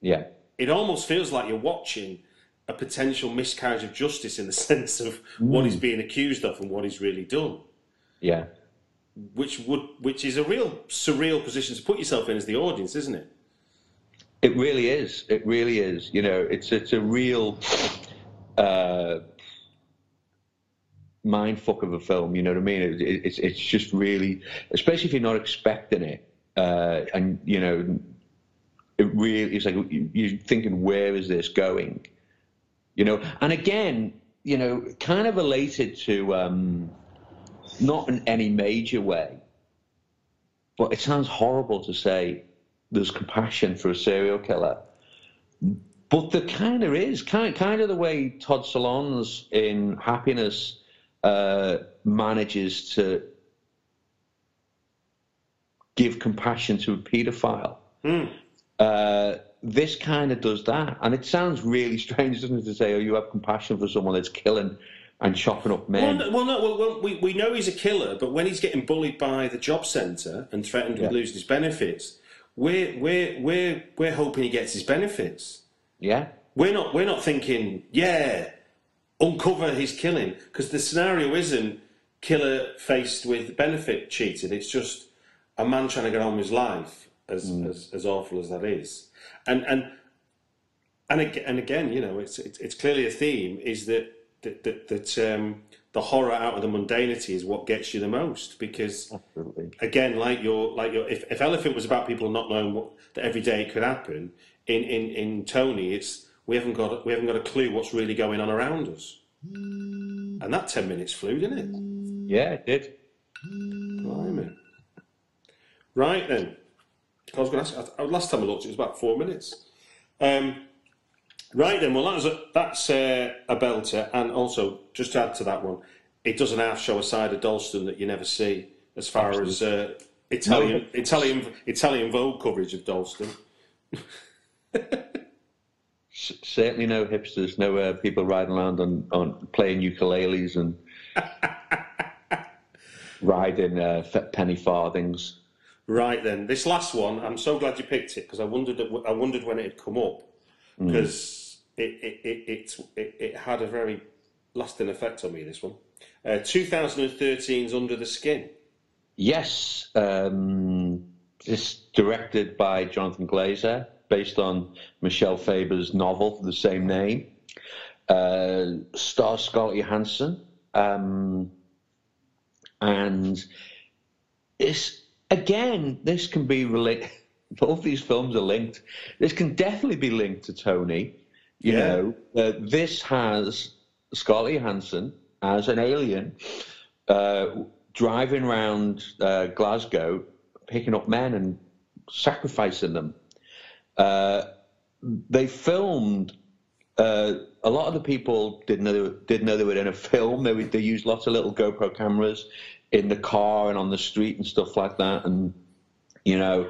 Yeah. it almost feels like you're watching a potential miscarriage of justice in the sense of what he's being accused of and what he's really done. Yeah. Which would, which is a real surreal position to put yourself in as the audience, isn't it? It really is. It really is. You know, it's it's a real uh, mind fuck of a film. You know what I mean? It, it, it's it's just really, especially if you're not expecting it, uh, and you know, it really is like you- you're thinking, where is this going? You know, and again, you know, kind of related to um, not in any major way, but it sounds horrible to say there's compassion for a serial killer. But there kind of is, kind, kind of the way Todd Solondz in Happiness uh, manages to give compassion to a paedophile. Uh, this kind of does that. And it sounds really strange, doesn't it, to say, oh, you have compassion for someone that's killing and chopping up Well, men. no, well, no well, well, we, we know he's a killer, but when he's getting bullied by the job centre and threatened Yeah. with losing his benefits, we're, we're, we're, we're hoping he gets his benefits. Yeah? We're not, we're not thinking, yeah, uncover his killing, because the scenario isn't killer faced with benefit cheated. It's just a man trying to get on with his life, as, as, as awful as that is. And, and, and, ag- and again, you know, it's, it's, it's clearly a theme is that, that, that, that um, the horror out of the mundanity is what gets you the most because Absolutely. again, like your like your if, if Elephant was about people not knowing what that every day it could happen, in, in, in Tony, it's we haven't got we haven't got a clue what's really going on around us. And that ten minutes flew, didn't it? Yeah, it did. Blimey. Right then. I was going to ask. I- Last time I looked, it was about four minutes. Um, right then. Well, that's a, that's uh, a belter, and also just to add to that one, it doesn't half show a side of Dalston that you never see, as far as uh, Italian No. Italian Italian Vogue coverage of Dalston. S- certainly no hipsters, no uh, people riding around on, on playing ukuleles and riding uh, penny farthings. Right then, this last one, I'm so glad you picked it because I wondered I wondered when it had come up because it, it, it, it, it, it had a very lasting effect on me. This one, uh, 2013's Under the Skin. Yes, um, it's directed by Jonathan Glazer, based on Michel Faber's novel the same name. Uh, stars Scarlett Johansson, um, and it's again this can be related. Both these films are linked. This can definitely be linked to Tony. You Yeah. know, uh, this has Scarlett Johansson as an alien uh, driving around uh, Glasgow, picking up men and sacrificing them. Uh, they filmed. Uh, a lot of the people didn't know didn't know they were in a film. They they used lots of little GoPro cameras in the car and on the street and stuff like that. And you know,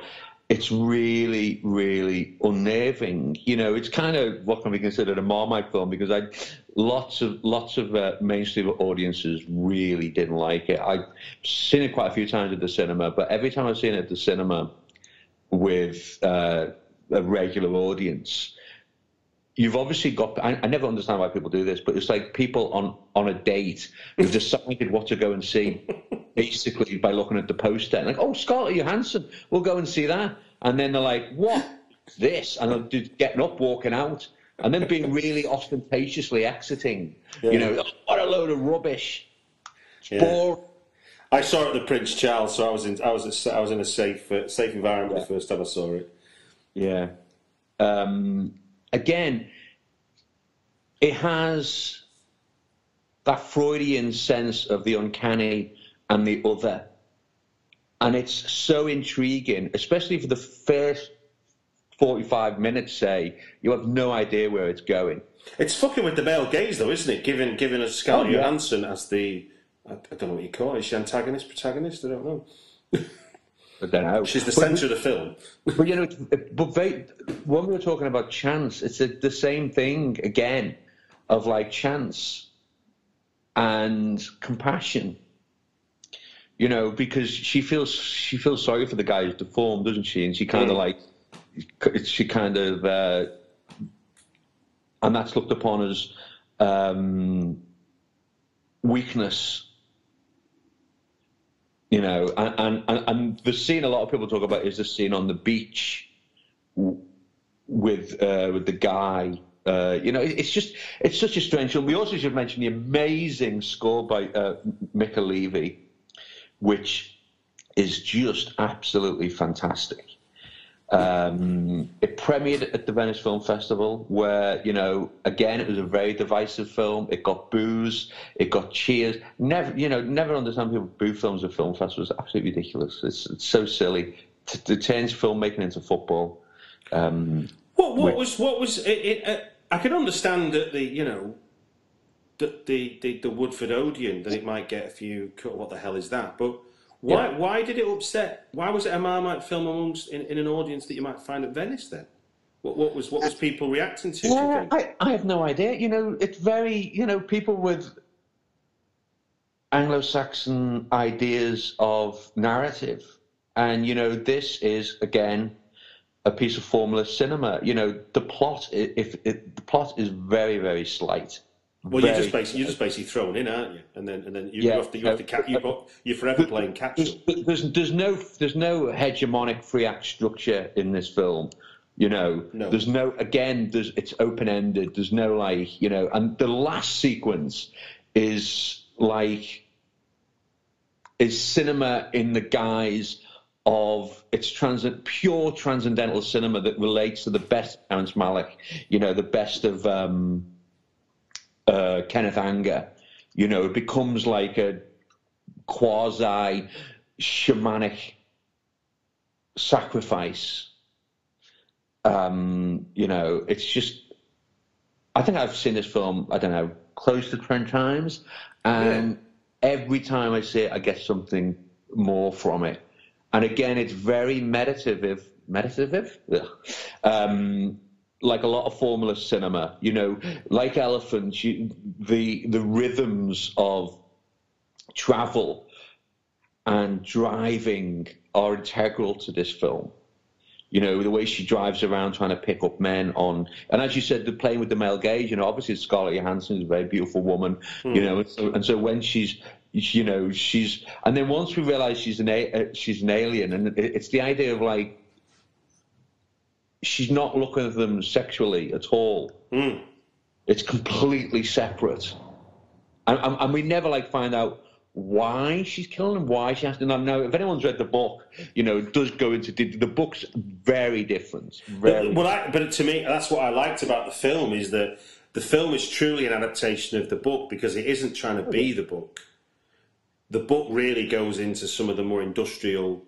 it's really, really unnerving. You know, it's kind of what can be considered a Marmite film because I, lots of lots of uh, mainstream audiences really didn't like it. I've seen it quite a few times at the cinema, but every time I've seen it at the cinema with uh, a regular audience, you've obviously got. I, I never understand why people do this, but it's like people on on a date who've decided what to go and see, basically by looking at the poster and like, oh, Scarlett Johansson, we'll go and see that, and then they're like, what? This, and they're getting up, walking out, and then being really ostentatiously exiting. You know, "Oh, what a load of rubbish. Yeah. boring. I saw it at the Prince Charles, so I was in I was a, I was in a safe uh, safe environment the first time I saw it. Yeah. Um, again, it has that Freudian sense of the uncanny and the other. And it's so intriguing, especially for the first 45 minutes, say, you have no idea where it's going. It's fucking with the male gaze, though, isn't it? Given giving us Scarlett Oh, yeah. Johansson as the I, I don't know what you call it. Is she antagonist, protagonist? I don't know. I don't know. She's the centre of the film. But you know, but they, when we were talking about chance, it's a, the same thing again, of like chance and compassion. You know, because she feels she feels sorry for the guy who's deformed, doesn't she? And she kind of like she kind of uh, and that's looked upon as um, weakness. You know, and, and and the scene a lot of people talk about is the scene on the beach with uh, with the guy. Uh, you know, it's just it's such a strange film. We also should mention the amazing score by uh, Mica Levi, which is just absolutely fantastic. Um, it premiered at the Venice Film Festival, where you know, again, it was a very divisive film. It got boos, it got cheers. Never, you know, never understand people boo films at film festivals. It's Absolutely ridiculous. It's, it's so silly to, to change filmmaking into football. Um, what what was what was it? it uh, I can understand that the you know the, the the the Woodford Odeon that it might get a few. What the hell is that? But why yeah. why did it upset? Why was it a Marmite film amongst in, in an audience that you might find at Venice then? What, what was what was uh, people reacting to? Yeah, I, I have no idea. You know, it's very you know people with Anglo-Saxon ideas of narrative, and you know this is again a piece of formalist cinema. You know, the plot if, if the plot is very very slight. Well, you're just basically you're just basically thrown in, aren't you? And then and then you, yeah, you have to you have to catch you you're forever playing catch there's, there's, there's no there's no hegemonic free act structure in this film. You know, no. there's no again. There's it's open ended. There's no like you know, and the last sequence is like is cinema in the guise of it's trans- pure transcendental cinema that relates to the best Terrence Malick, you know, the best of um, uh, Kenneth Anger. You know, it becomes like a quasi shamanic sacrifice. Um, you know, it's just. I think I've seen this film. I don't know, close to ten times, and yeah. every time I see it, I get something more from it. And again, it's very meditative. Meditative? Um, like a lot of formalist cinema, you know, like elephants, you, the the rhythms of travel and driving are integral to this film. You know, the way she drives around trying to pick up men on, and as you said, the playing with the male gaze. You know, obviously Scarlett Johansson is a very beautiful woman. Mm. You know, and so, and so when she's you know she's and then once we realize she's an a, uh, she's an alien and it's the idea of like she's not looking at them sexually at all. Mm. it's completely separate. And, and, we never like find out why she's killing them why she has to know now if anyone's read the book you know it does go into the, book's very different very well I, but to me that's what i liked about the film is that the film is truly an adaptation of the book because it isn't trying to be the book. The book really goes into some of the more industrial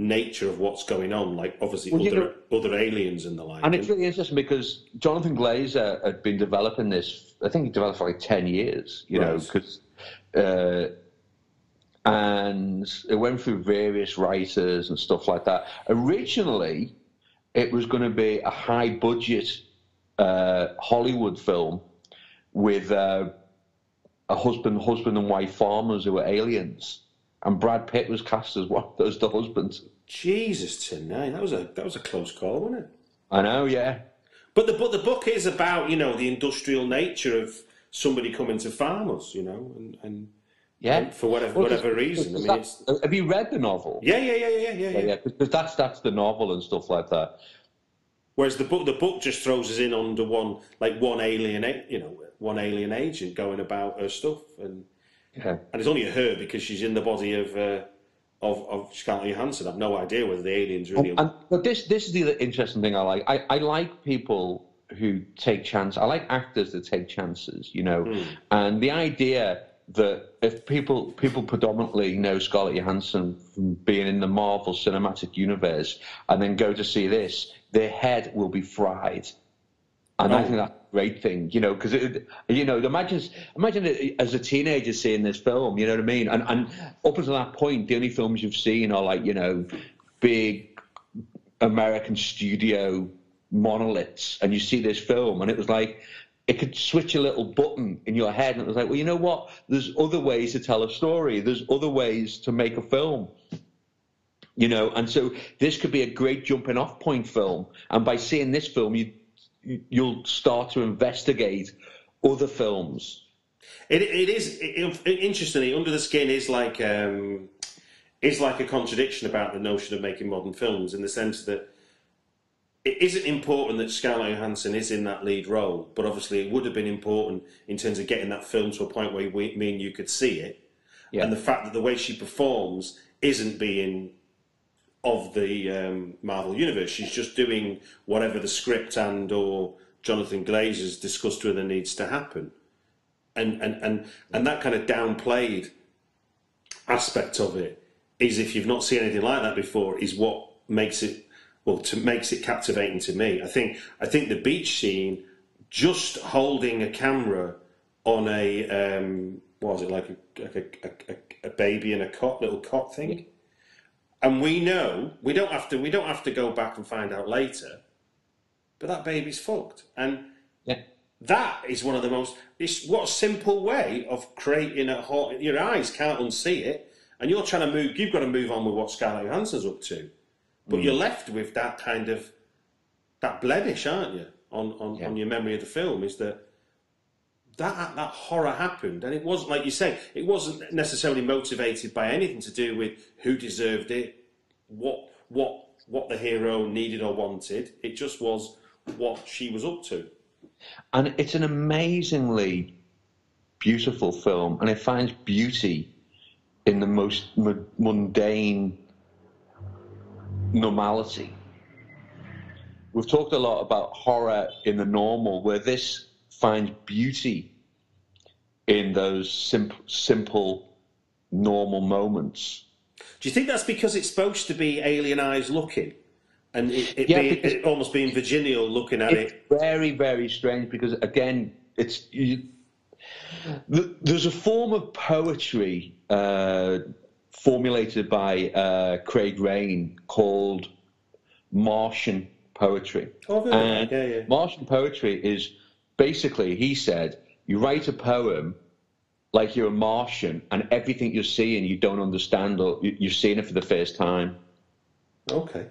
nature of what's going on, like obviously well, other, know, other aliens and the like. And it's really interesting because Jonathan Glazer had been developing this. I think he developed for like ten years. You right. know, because. Uh, and it went through various writers and stuff like that. Originally, it was going to be a high budget uh, Hollywood film with uh, a husband, husband and wife farmers who were aliens, and Brad Pitt was cast as one as the husband. Jesus tonight, that was a that was a close call, wasn't it? I know, yeah. But the but the book is about you know the industrial nature of somebody coming to farmers, you know, and, and yeah, and for whatever well, whatever reason. I mean, that, have you read the novel? Yeah, yeah, yeah, yeah, yeah, yeah. Because that's that's the novel and stuff like that. Whereas the book, the book just throws us in under one, like one alien, you know, one alien agent going about her stuff, and yeah. and it's only her because she's in the body of uh, of of Scarlett Johansson. I've no idea whether the aliens really. And, and, but this this is the interesting thing I like. I, I like people who take chances. I like actors that take chances, you know, mm. and the idea that if people people predominantly know Scarlett Johansson from being in the Marvel Cinematic Universe and then go to see this, their head will be fried. And I think that's a great thing, you know, because you know, imagine imagine as a teenager seeing this film, you know what I mean? And and up until that point, the only films you've seen are like you know, big American studio monoliths, and you see this film, and it was like it could switch a little button in your head, and it was like, well, you know what? There's other ways to tell a story. There's other ways to make a film. You know, and so this could be a great jumping off point film. And by seeing this film, you you'll start to investigate other films. It, it is it, it, interestingly under the skin is like um, is like a contradiction about the notion of making modern films in the sense that it isn't important that Scarlett Johansson is in that lead role, but obviously it would have been important in terms of getting that film to a point where we, me and you could see it. Yeah. And the fact that the way she performs isn't being of the um, Marvel universe. She's just doing whatever the script and or Jonathan Glazer's discussed with her needs to happen, and and and and that kind of downplayed aspect of it is if you've not seen anything like that before is what makes it well to makes it captivating to me. I think I think the beach scene, just holding a camera on a um, what was it like a, a, a, a baby in a cot little cot thing and we know we don't have to we don't have to go back and find out later but that baby's fucked and yeah. that is one of the most it's what a simple way of creating a hot your eyes can't unsee it and you're trying to move you've got to move on with what Scarlett Johansson's up to but mm. you're left with that kind of that blemish aren't you on on, yeah. on your memory of the film is that that that horror happened, and it wasn't like you say. It wasn't necessarily motivated by anything to do with who deserved it, what what what the hero needed or wanted. It just was what she was up to. And it's an amazingly beautiful film, and it finds beauty in the most mundane normality. We've talked a lot about horror in the normal, where this finds beauty in those simple, simple, normal moments. Do you think that's because it's supposed to be alien eyes looking? And it, it, yeah, being, it almost being virginal looking at it. Very, very strange because, again, it's. You, there's a form of poetry uh, formulated by uh, Craig Raine called Martian poetry. Oh, really? And yeah, yeah. Martian poetry is basically, he said, you write a poem like you're a Martian, and everything you're seeing you don't understand, or you're seeing it for the first time. Okay.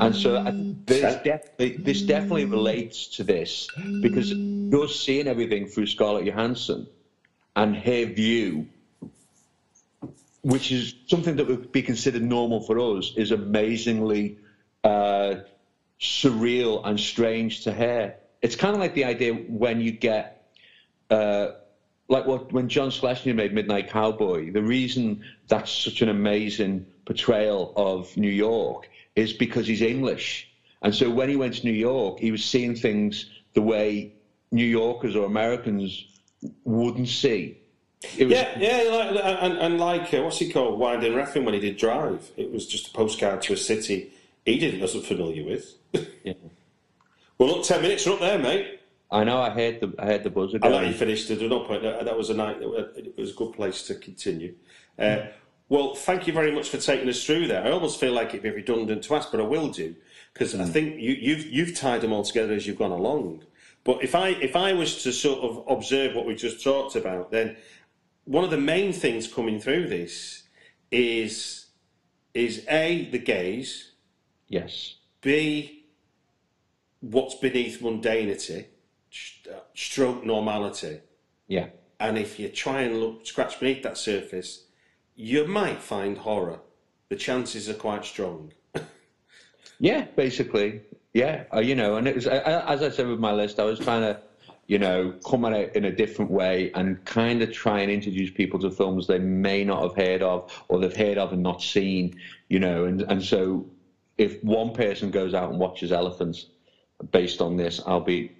And so uh, this definitely, this definitely relates to this because you're seeing everything through Scarlett Johansson and her view, which is something that would be considered normal for us, is amazingly uh, surreal and strange to her it's kind of like the idea when you get, uh, like what when John Schlesinger made Midnight Cowboy. The reason that's such an amazing portrayal of New York is because he's English, and so when he went to New York, he was seeing things the way New Yorkers or Americans wouldn't see. Was, yeah, yeah, like, and, and like uh, what's he called, Winding Refn when he did Drive. It was just a postcard to a city he didn't wasn't familiar with. yeah. Well, look, ten minutes are up there, mate. I know. I heard the I heard the buzzer. I know you finished. There's no point. That was a night. It was a good place to continue. Uh, well, thank you very much for taking us through there. I almost feel like it'd be redundant to ask, but I will do because mm. I think you, you've you've tied them all together as you've gone along. But if I if I was to sort of observe what we just talked about, then one of the main things coming through this is is a the gaze. Yes. B what's beneath mundanity, uh, stroke normality. Yeah. And if you try and look, scratch beneath that surface, you might find horror. The chances are quite strong. yeah, basically. Yeah, uh, you know, and it was uh, as I said with my list, I was trying to, you know, come at it in a different way and kind of try and introduce people to films they may not have heard of or they've heard of and not seen, you know, and and so if one person goes out and watches Elephants based on this, I'll be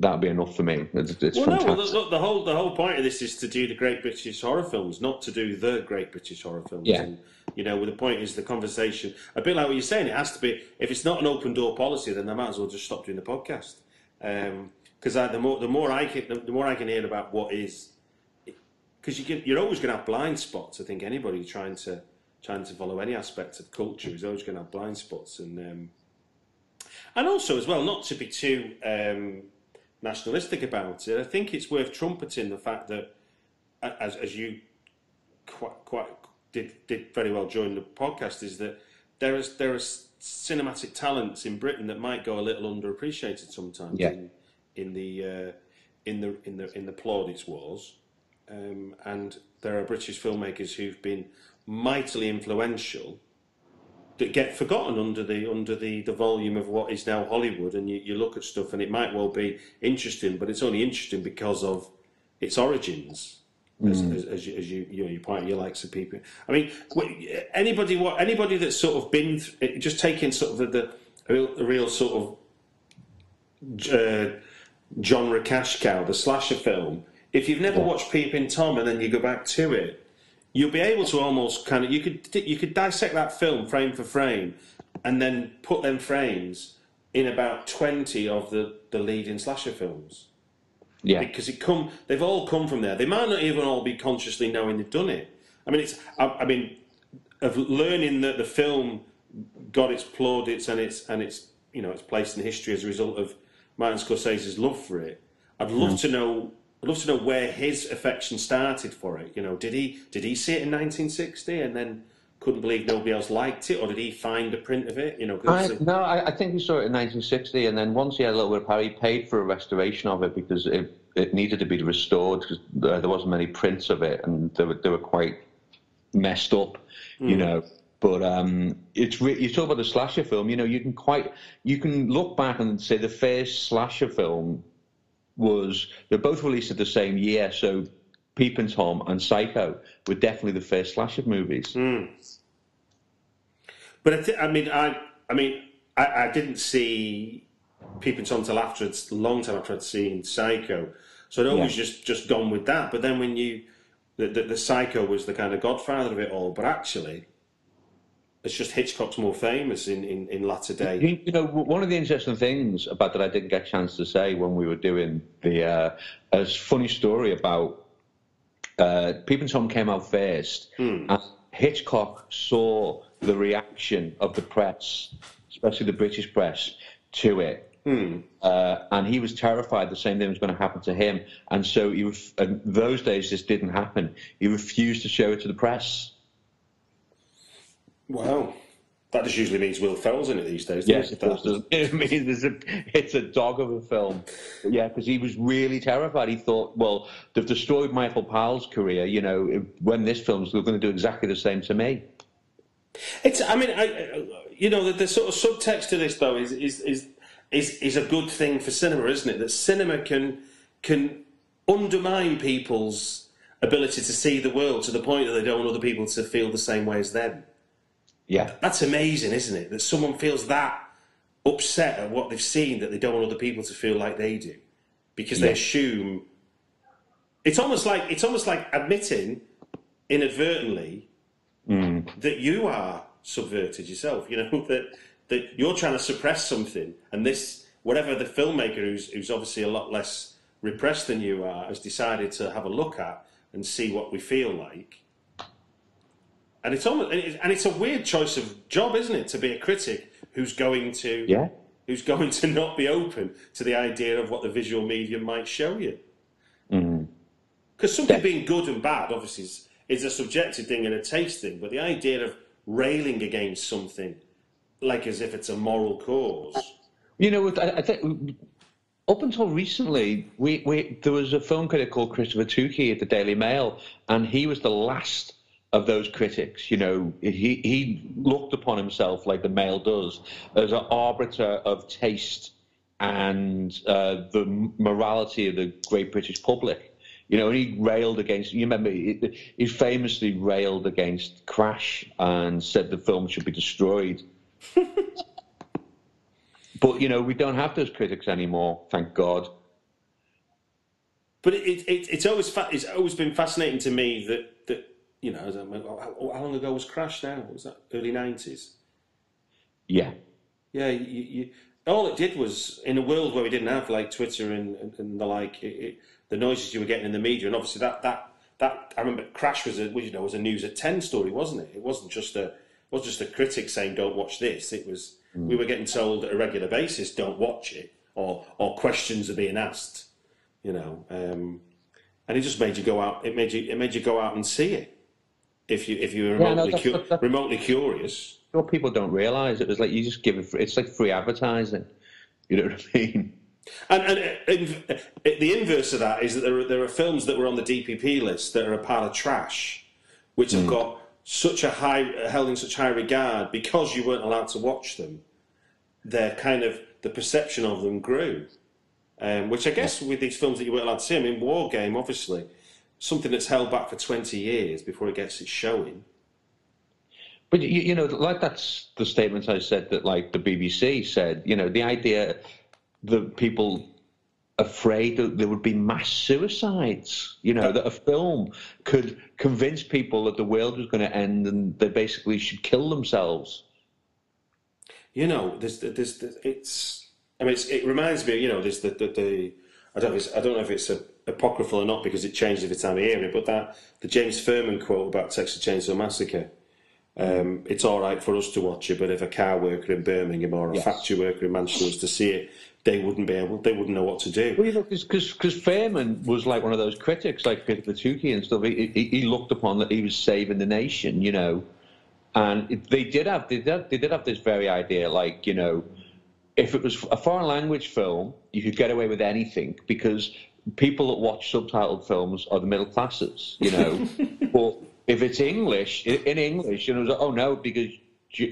that'll be enough for me. It's, it's well, fantastic. no, look, the whole the whole point of this is to do the great British horror films, not to do the great British horror films. Yeah. And, you know, with the point is the conversation. A bit like what you're saying, it has to be. If it's not an open door policy, then I might as well just stop doing the podcast. Because um, the more the more I can the more I can hear about what is, because you can, you're always going to have blind spots. I think anybody trying to trying to follow any aspect of culture is always going to have blind spots and. Um, and also as well, not to be too um, nationalistic about it. I think it's worth trumpeting the fact that, as, as you quite, quite did, did very well during the podcast, is that there is there are cinematic talents in Britain that might go a little underappreciated sometimes Yeah. in, in the uh, in the in the in the plaudits wars, um, and there are British filmmakers who've been mightily influential that get forgotten under the under the, the volume of what is now Hollywood, and you, you look at stuff and it might well be interesting, but it's only interesting because of its origins. As, as, as, you, as you you know you point out, you likes of people. I mean, anybody what anybody that's sort of been th- just taking sort of the, the real, the real sort of uh, genre cash cow, the slasher film. If you've never watched Peeping Tom and then you go back to it, you'll be able to almost kind of you could you could dissect that film frame for frame, and then put them frames in about twenty of the the leading slasher films Yeah. because it come they've all come from there. They might not even all be consciously knowing they've done it. I mean, it's I, I mean, of learning that the film got its plaudits and its and its you know its place in history as a result of Martin Scorsese's love for it. I'd love hmm. to know. I'd love to know where his affection started for it. You know, did he did he see it in 1960 and then couldn't believe nobody else liked it, or did he find a print of it? You know, I, no, I, I think he saw it in 1960, and then once he had a little bit of power, he paid for a restoration of it because it, it needed to be restored because there, there wasn't many prints of it, and they were, they were quite messed up, you know. But um, it's re- you talk about the slasher film, you know, you can quite you can look back and say the first slasher film was they're both released at the same year, so Peeping Tom and Psycho were definitely the first slasher movies. Hmm. But I, th- I mean, I, I mean, I, I didn't see Peeping Tom till after it's a long time after I'd seen Psycho, so I'd always Yeah. just just gone with that. But then when you, the, the, the Psycho was the kind of godfather of it all, but actually, it's just Hitchcock's more famous in in, in latter day. You, you know, one of the interesting things about that I didn't get a chance to say when we were doing the uh, a funny story about uh, Peeping Tom came out first, and Hitchcock saw the reaction of the press, especially the British press, to it. Uh, and he was terrified the same thing was going to happen to him, and so he ref- and those days this didn't happen. He refused to show it to the press. Wow, that just usually means Will Ferrell's in it these days. Yes, it does. It means it's a, it's a dog of a film. But yeah, because he was really terrified. He thought, well, they've destroyed Michael Powell's career. You know, when this film's, they're going to do exactly the same to me. It's. I mean, I, I- you know, the, the sort of subtext to this though is is is is is a good thing for cinema, isn't it? That cinema can can undermine people's ability to see the world to the point that they don't want other people to feel the same way as them. Yeah, That's amazing, isn't it? That someone feels that upset at what they've seen that they don't want other people to feel like they do, because they Yeah. assume. It's almost like it's almost like admitting inadvertently mm. that you are subverted yourself. You know that that you're trying to suppress something, and this whatever the filmmaker who's who's obviously a lot less repressed than you are has decided to have a look at and see what we feel like. And it's almost and it's, and it's a weird choice of job, isn't it, to be a critic who's going to yeah, who's going to not be open to the idea of what the visual medium might show you. Mm-hmm. Because something being good and bad, obviously, is, is a subjective thing and a taste thing, but the idea of railing against something, like as if it's a moral cause. You know, I, I think up until recently, we, we there was a film critic called Christopher Tookey at the Daily Mail, and he was the last of those critics. You know, he he looked upon himself like the male does as an arbiter of taste and uh, the morality of the great British public. You know, and he railed against. You remember, he, he famously railed against Crash and said the film should be destroyed. But you know, we don't have those critics anymore, thank God. But it, it, it, it's always fa- it's always been fascinating to me that that you know, how, how long ago was Crash? Now was that early nineties? Yeah, Yeah, you, you, all it did was in a world where we didn't have like Twitter and, and, and the like, it, it, the noises you were getting in the media, and obviously that that that I remember Crash was a you know was a news at ten story, wasn't it? It wasn't just a it wasn't just a critic saying don't watch this. It was we were getting told at a regular basis don't watch it. or or questions are being asked, you know, um, and it just made you go out. It made you it made you go out and see it if you if you were Yeah, no, remotely that's- cu- that's- that's- remotely curious. What people don't realise it was like you just give it. It's like free advertising. You know what I mean? And, and uh, in- uh, the inverse of that is that there are, there are films that were on the DPP list that are a pile of trash, which have got such a high held in such high regard because you weren't allowed to watch them. Their kind of the perception of them grew, um, which I guess with these films that you weren't allowed to see. I mean, War Game, obviously, something that's held back for twenty years before it gets its showing. But you, you know, like that's the statement I said that like the BBC said. You know, the idea that people afraid that there would be mass suicides. You know, that a film could convince people that the world was going to end and they basically should kill themselves. you know, there's, there's, there's it's. I mean, it's, it reminds me, you know, there's the, the, the I don't, know I don't know if it's a, apocryphal or not because it changed every time I hear it, but that the James Ferman quote about Texas Chainsaw Massacre. Um, it's all right for us to watch it, but if a car worker in Birmingham or a Yes. factory worker in Manchester was to see it, they wouldn't be able, they wouldn't know what to do. Well, you know, because Ferman was like one of those critics, like Peter Vituki and stuff. He, he, he looked upon that he was saving the nation, you know, and it, they did have they did, they did have this very idea, like you know, if it was a foreign language film, you could get away with anything because people that watch subtitled films are the middle classes, you know. but if it's English, in, English, you know, like, oh no, because.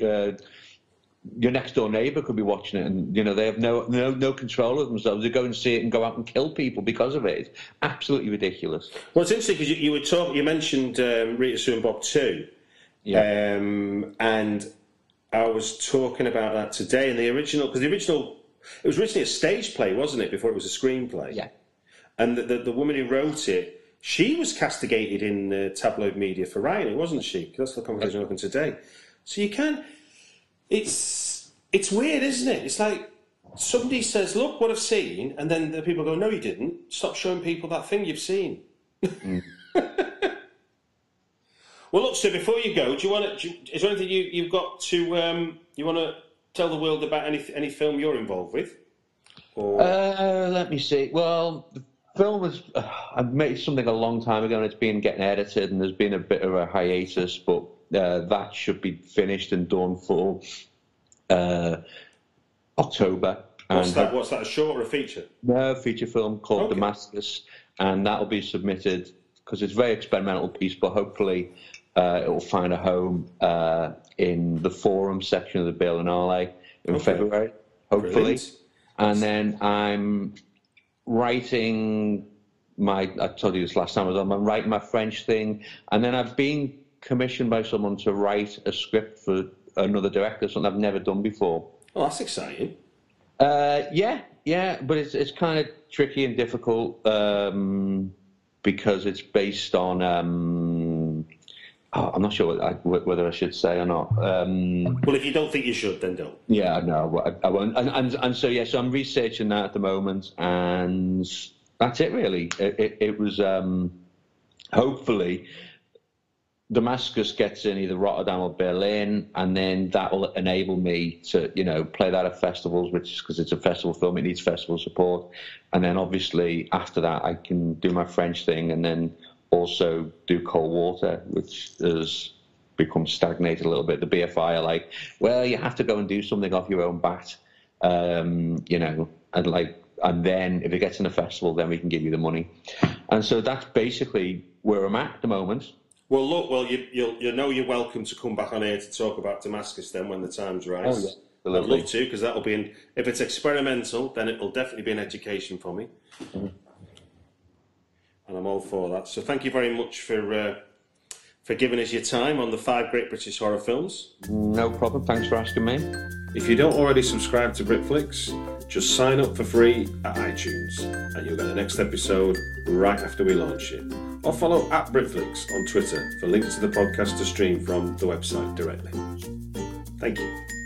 Uh, your next door neighbour could be watching it, and you know they have no no no control of themselves. They go and see it and go out and kill people because of it. It's absolutely ridiculous. Well, it's interesting because you, you were talking, you mentioned um, Rita Sue and Bob too, um, and I was talking about that today. And the original, because the original, it was originally a stage play, wasn't it? Before it was a screenplay. Yeah. And the, the, the woman who wrote it, she was castigated in uh, tabloid media for writing, wasn't she? that's the conversation open today. So you can, it's it's weird, isn't it? It's like somebody says, "Look what I've seen," and then the people go, "No, you didn't. Stop showing people that thing you've seen." well, look, so before you go, do you want to? Is there anything you you've got to? Um, you want to tell the world about any any film you're involved with? Or Uh, let me see. Well, the film was Uh, I made something a long time ago, and it's been getting edited, and there's been a bit of a hiatus, but uh, that should be finished and done for uh, October. what's that? What's that? A short or a feature? No, feature film called Okay. Damascus, and that'll be submitted because it's a very experimental piece, but hopefully uh, it will find a home uh, in the forum section of the Berlinale in Okay. February, hopefully. Brilliant. And then I'm writing my, I told you this last time, I was on, I'm writing my French thing, and then I've been commissioned by someone to write a script for another director, something I've never done before. Oh, that's exciting. Uh, yeah, yeah, but it's it's kind of tricky and difficult um, because it's based on. Um, oh, I'm not sure what I, whether I should say or not. Um, Well, if you don't think you should, then don't. yeah, no, I, I won't. And, and and so yeah, so I'm researching that at the moment, and that's it really. It, it, it was um, hopefully Damascus gets in either Rotterdam or Berlin, and then that will enable me to, you know, play that at festivals, which is because it's a festival film, it needs festival support, and then obviously after that I can do my French thing, and then also do Cold Water, which has become stagnated a little bit. The BFI are like, well, you have to go and do something off your own bat, um, you know, and like, and then if it gets in a festival, then we can give you the money, and so that's basically where I'm at at the moment. Well, look, well, you, you'll you know you're welcome to come back on here to talk about Damascus then when the time's right. Oh, yeah. I'd love to because that'll be an, if it's experimental, then it will definitely be an education for me, Mm-hmm. And I'm all for that. So thank you very much for uh, for giving us your time on the five great British horror films. No problem. Thanks for asking me. If you don't already subscribe to Britflicks, just sign up for free at iTunes and you'll get the next episode right after we launch it. Or follow at Britflicks on Twitter for links to the podcast to stream from the website directly. Thank you.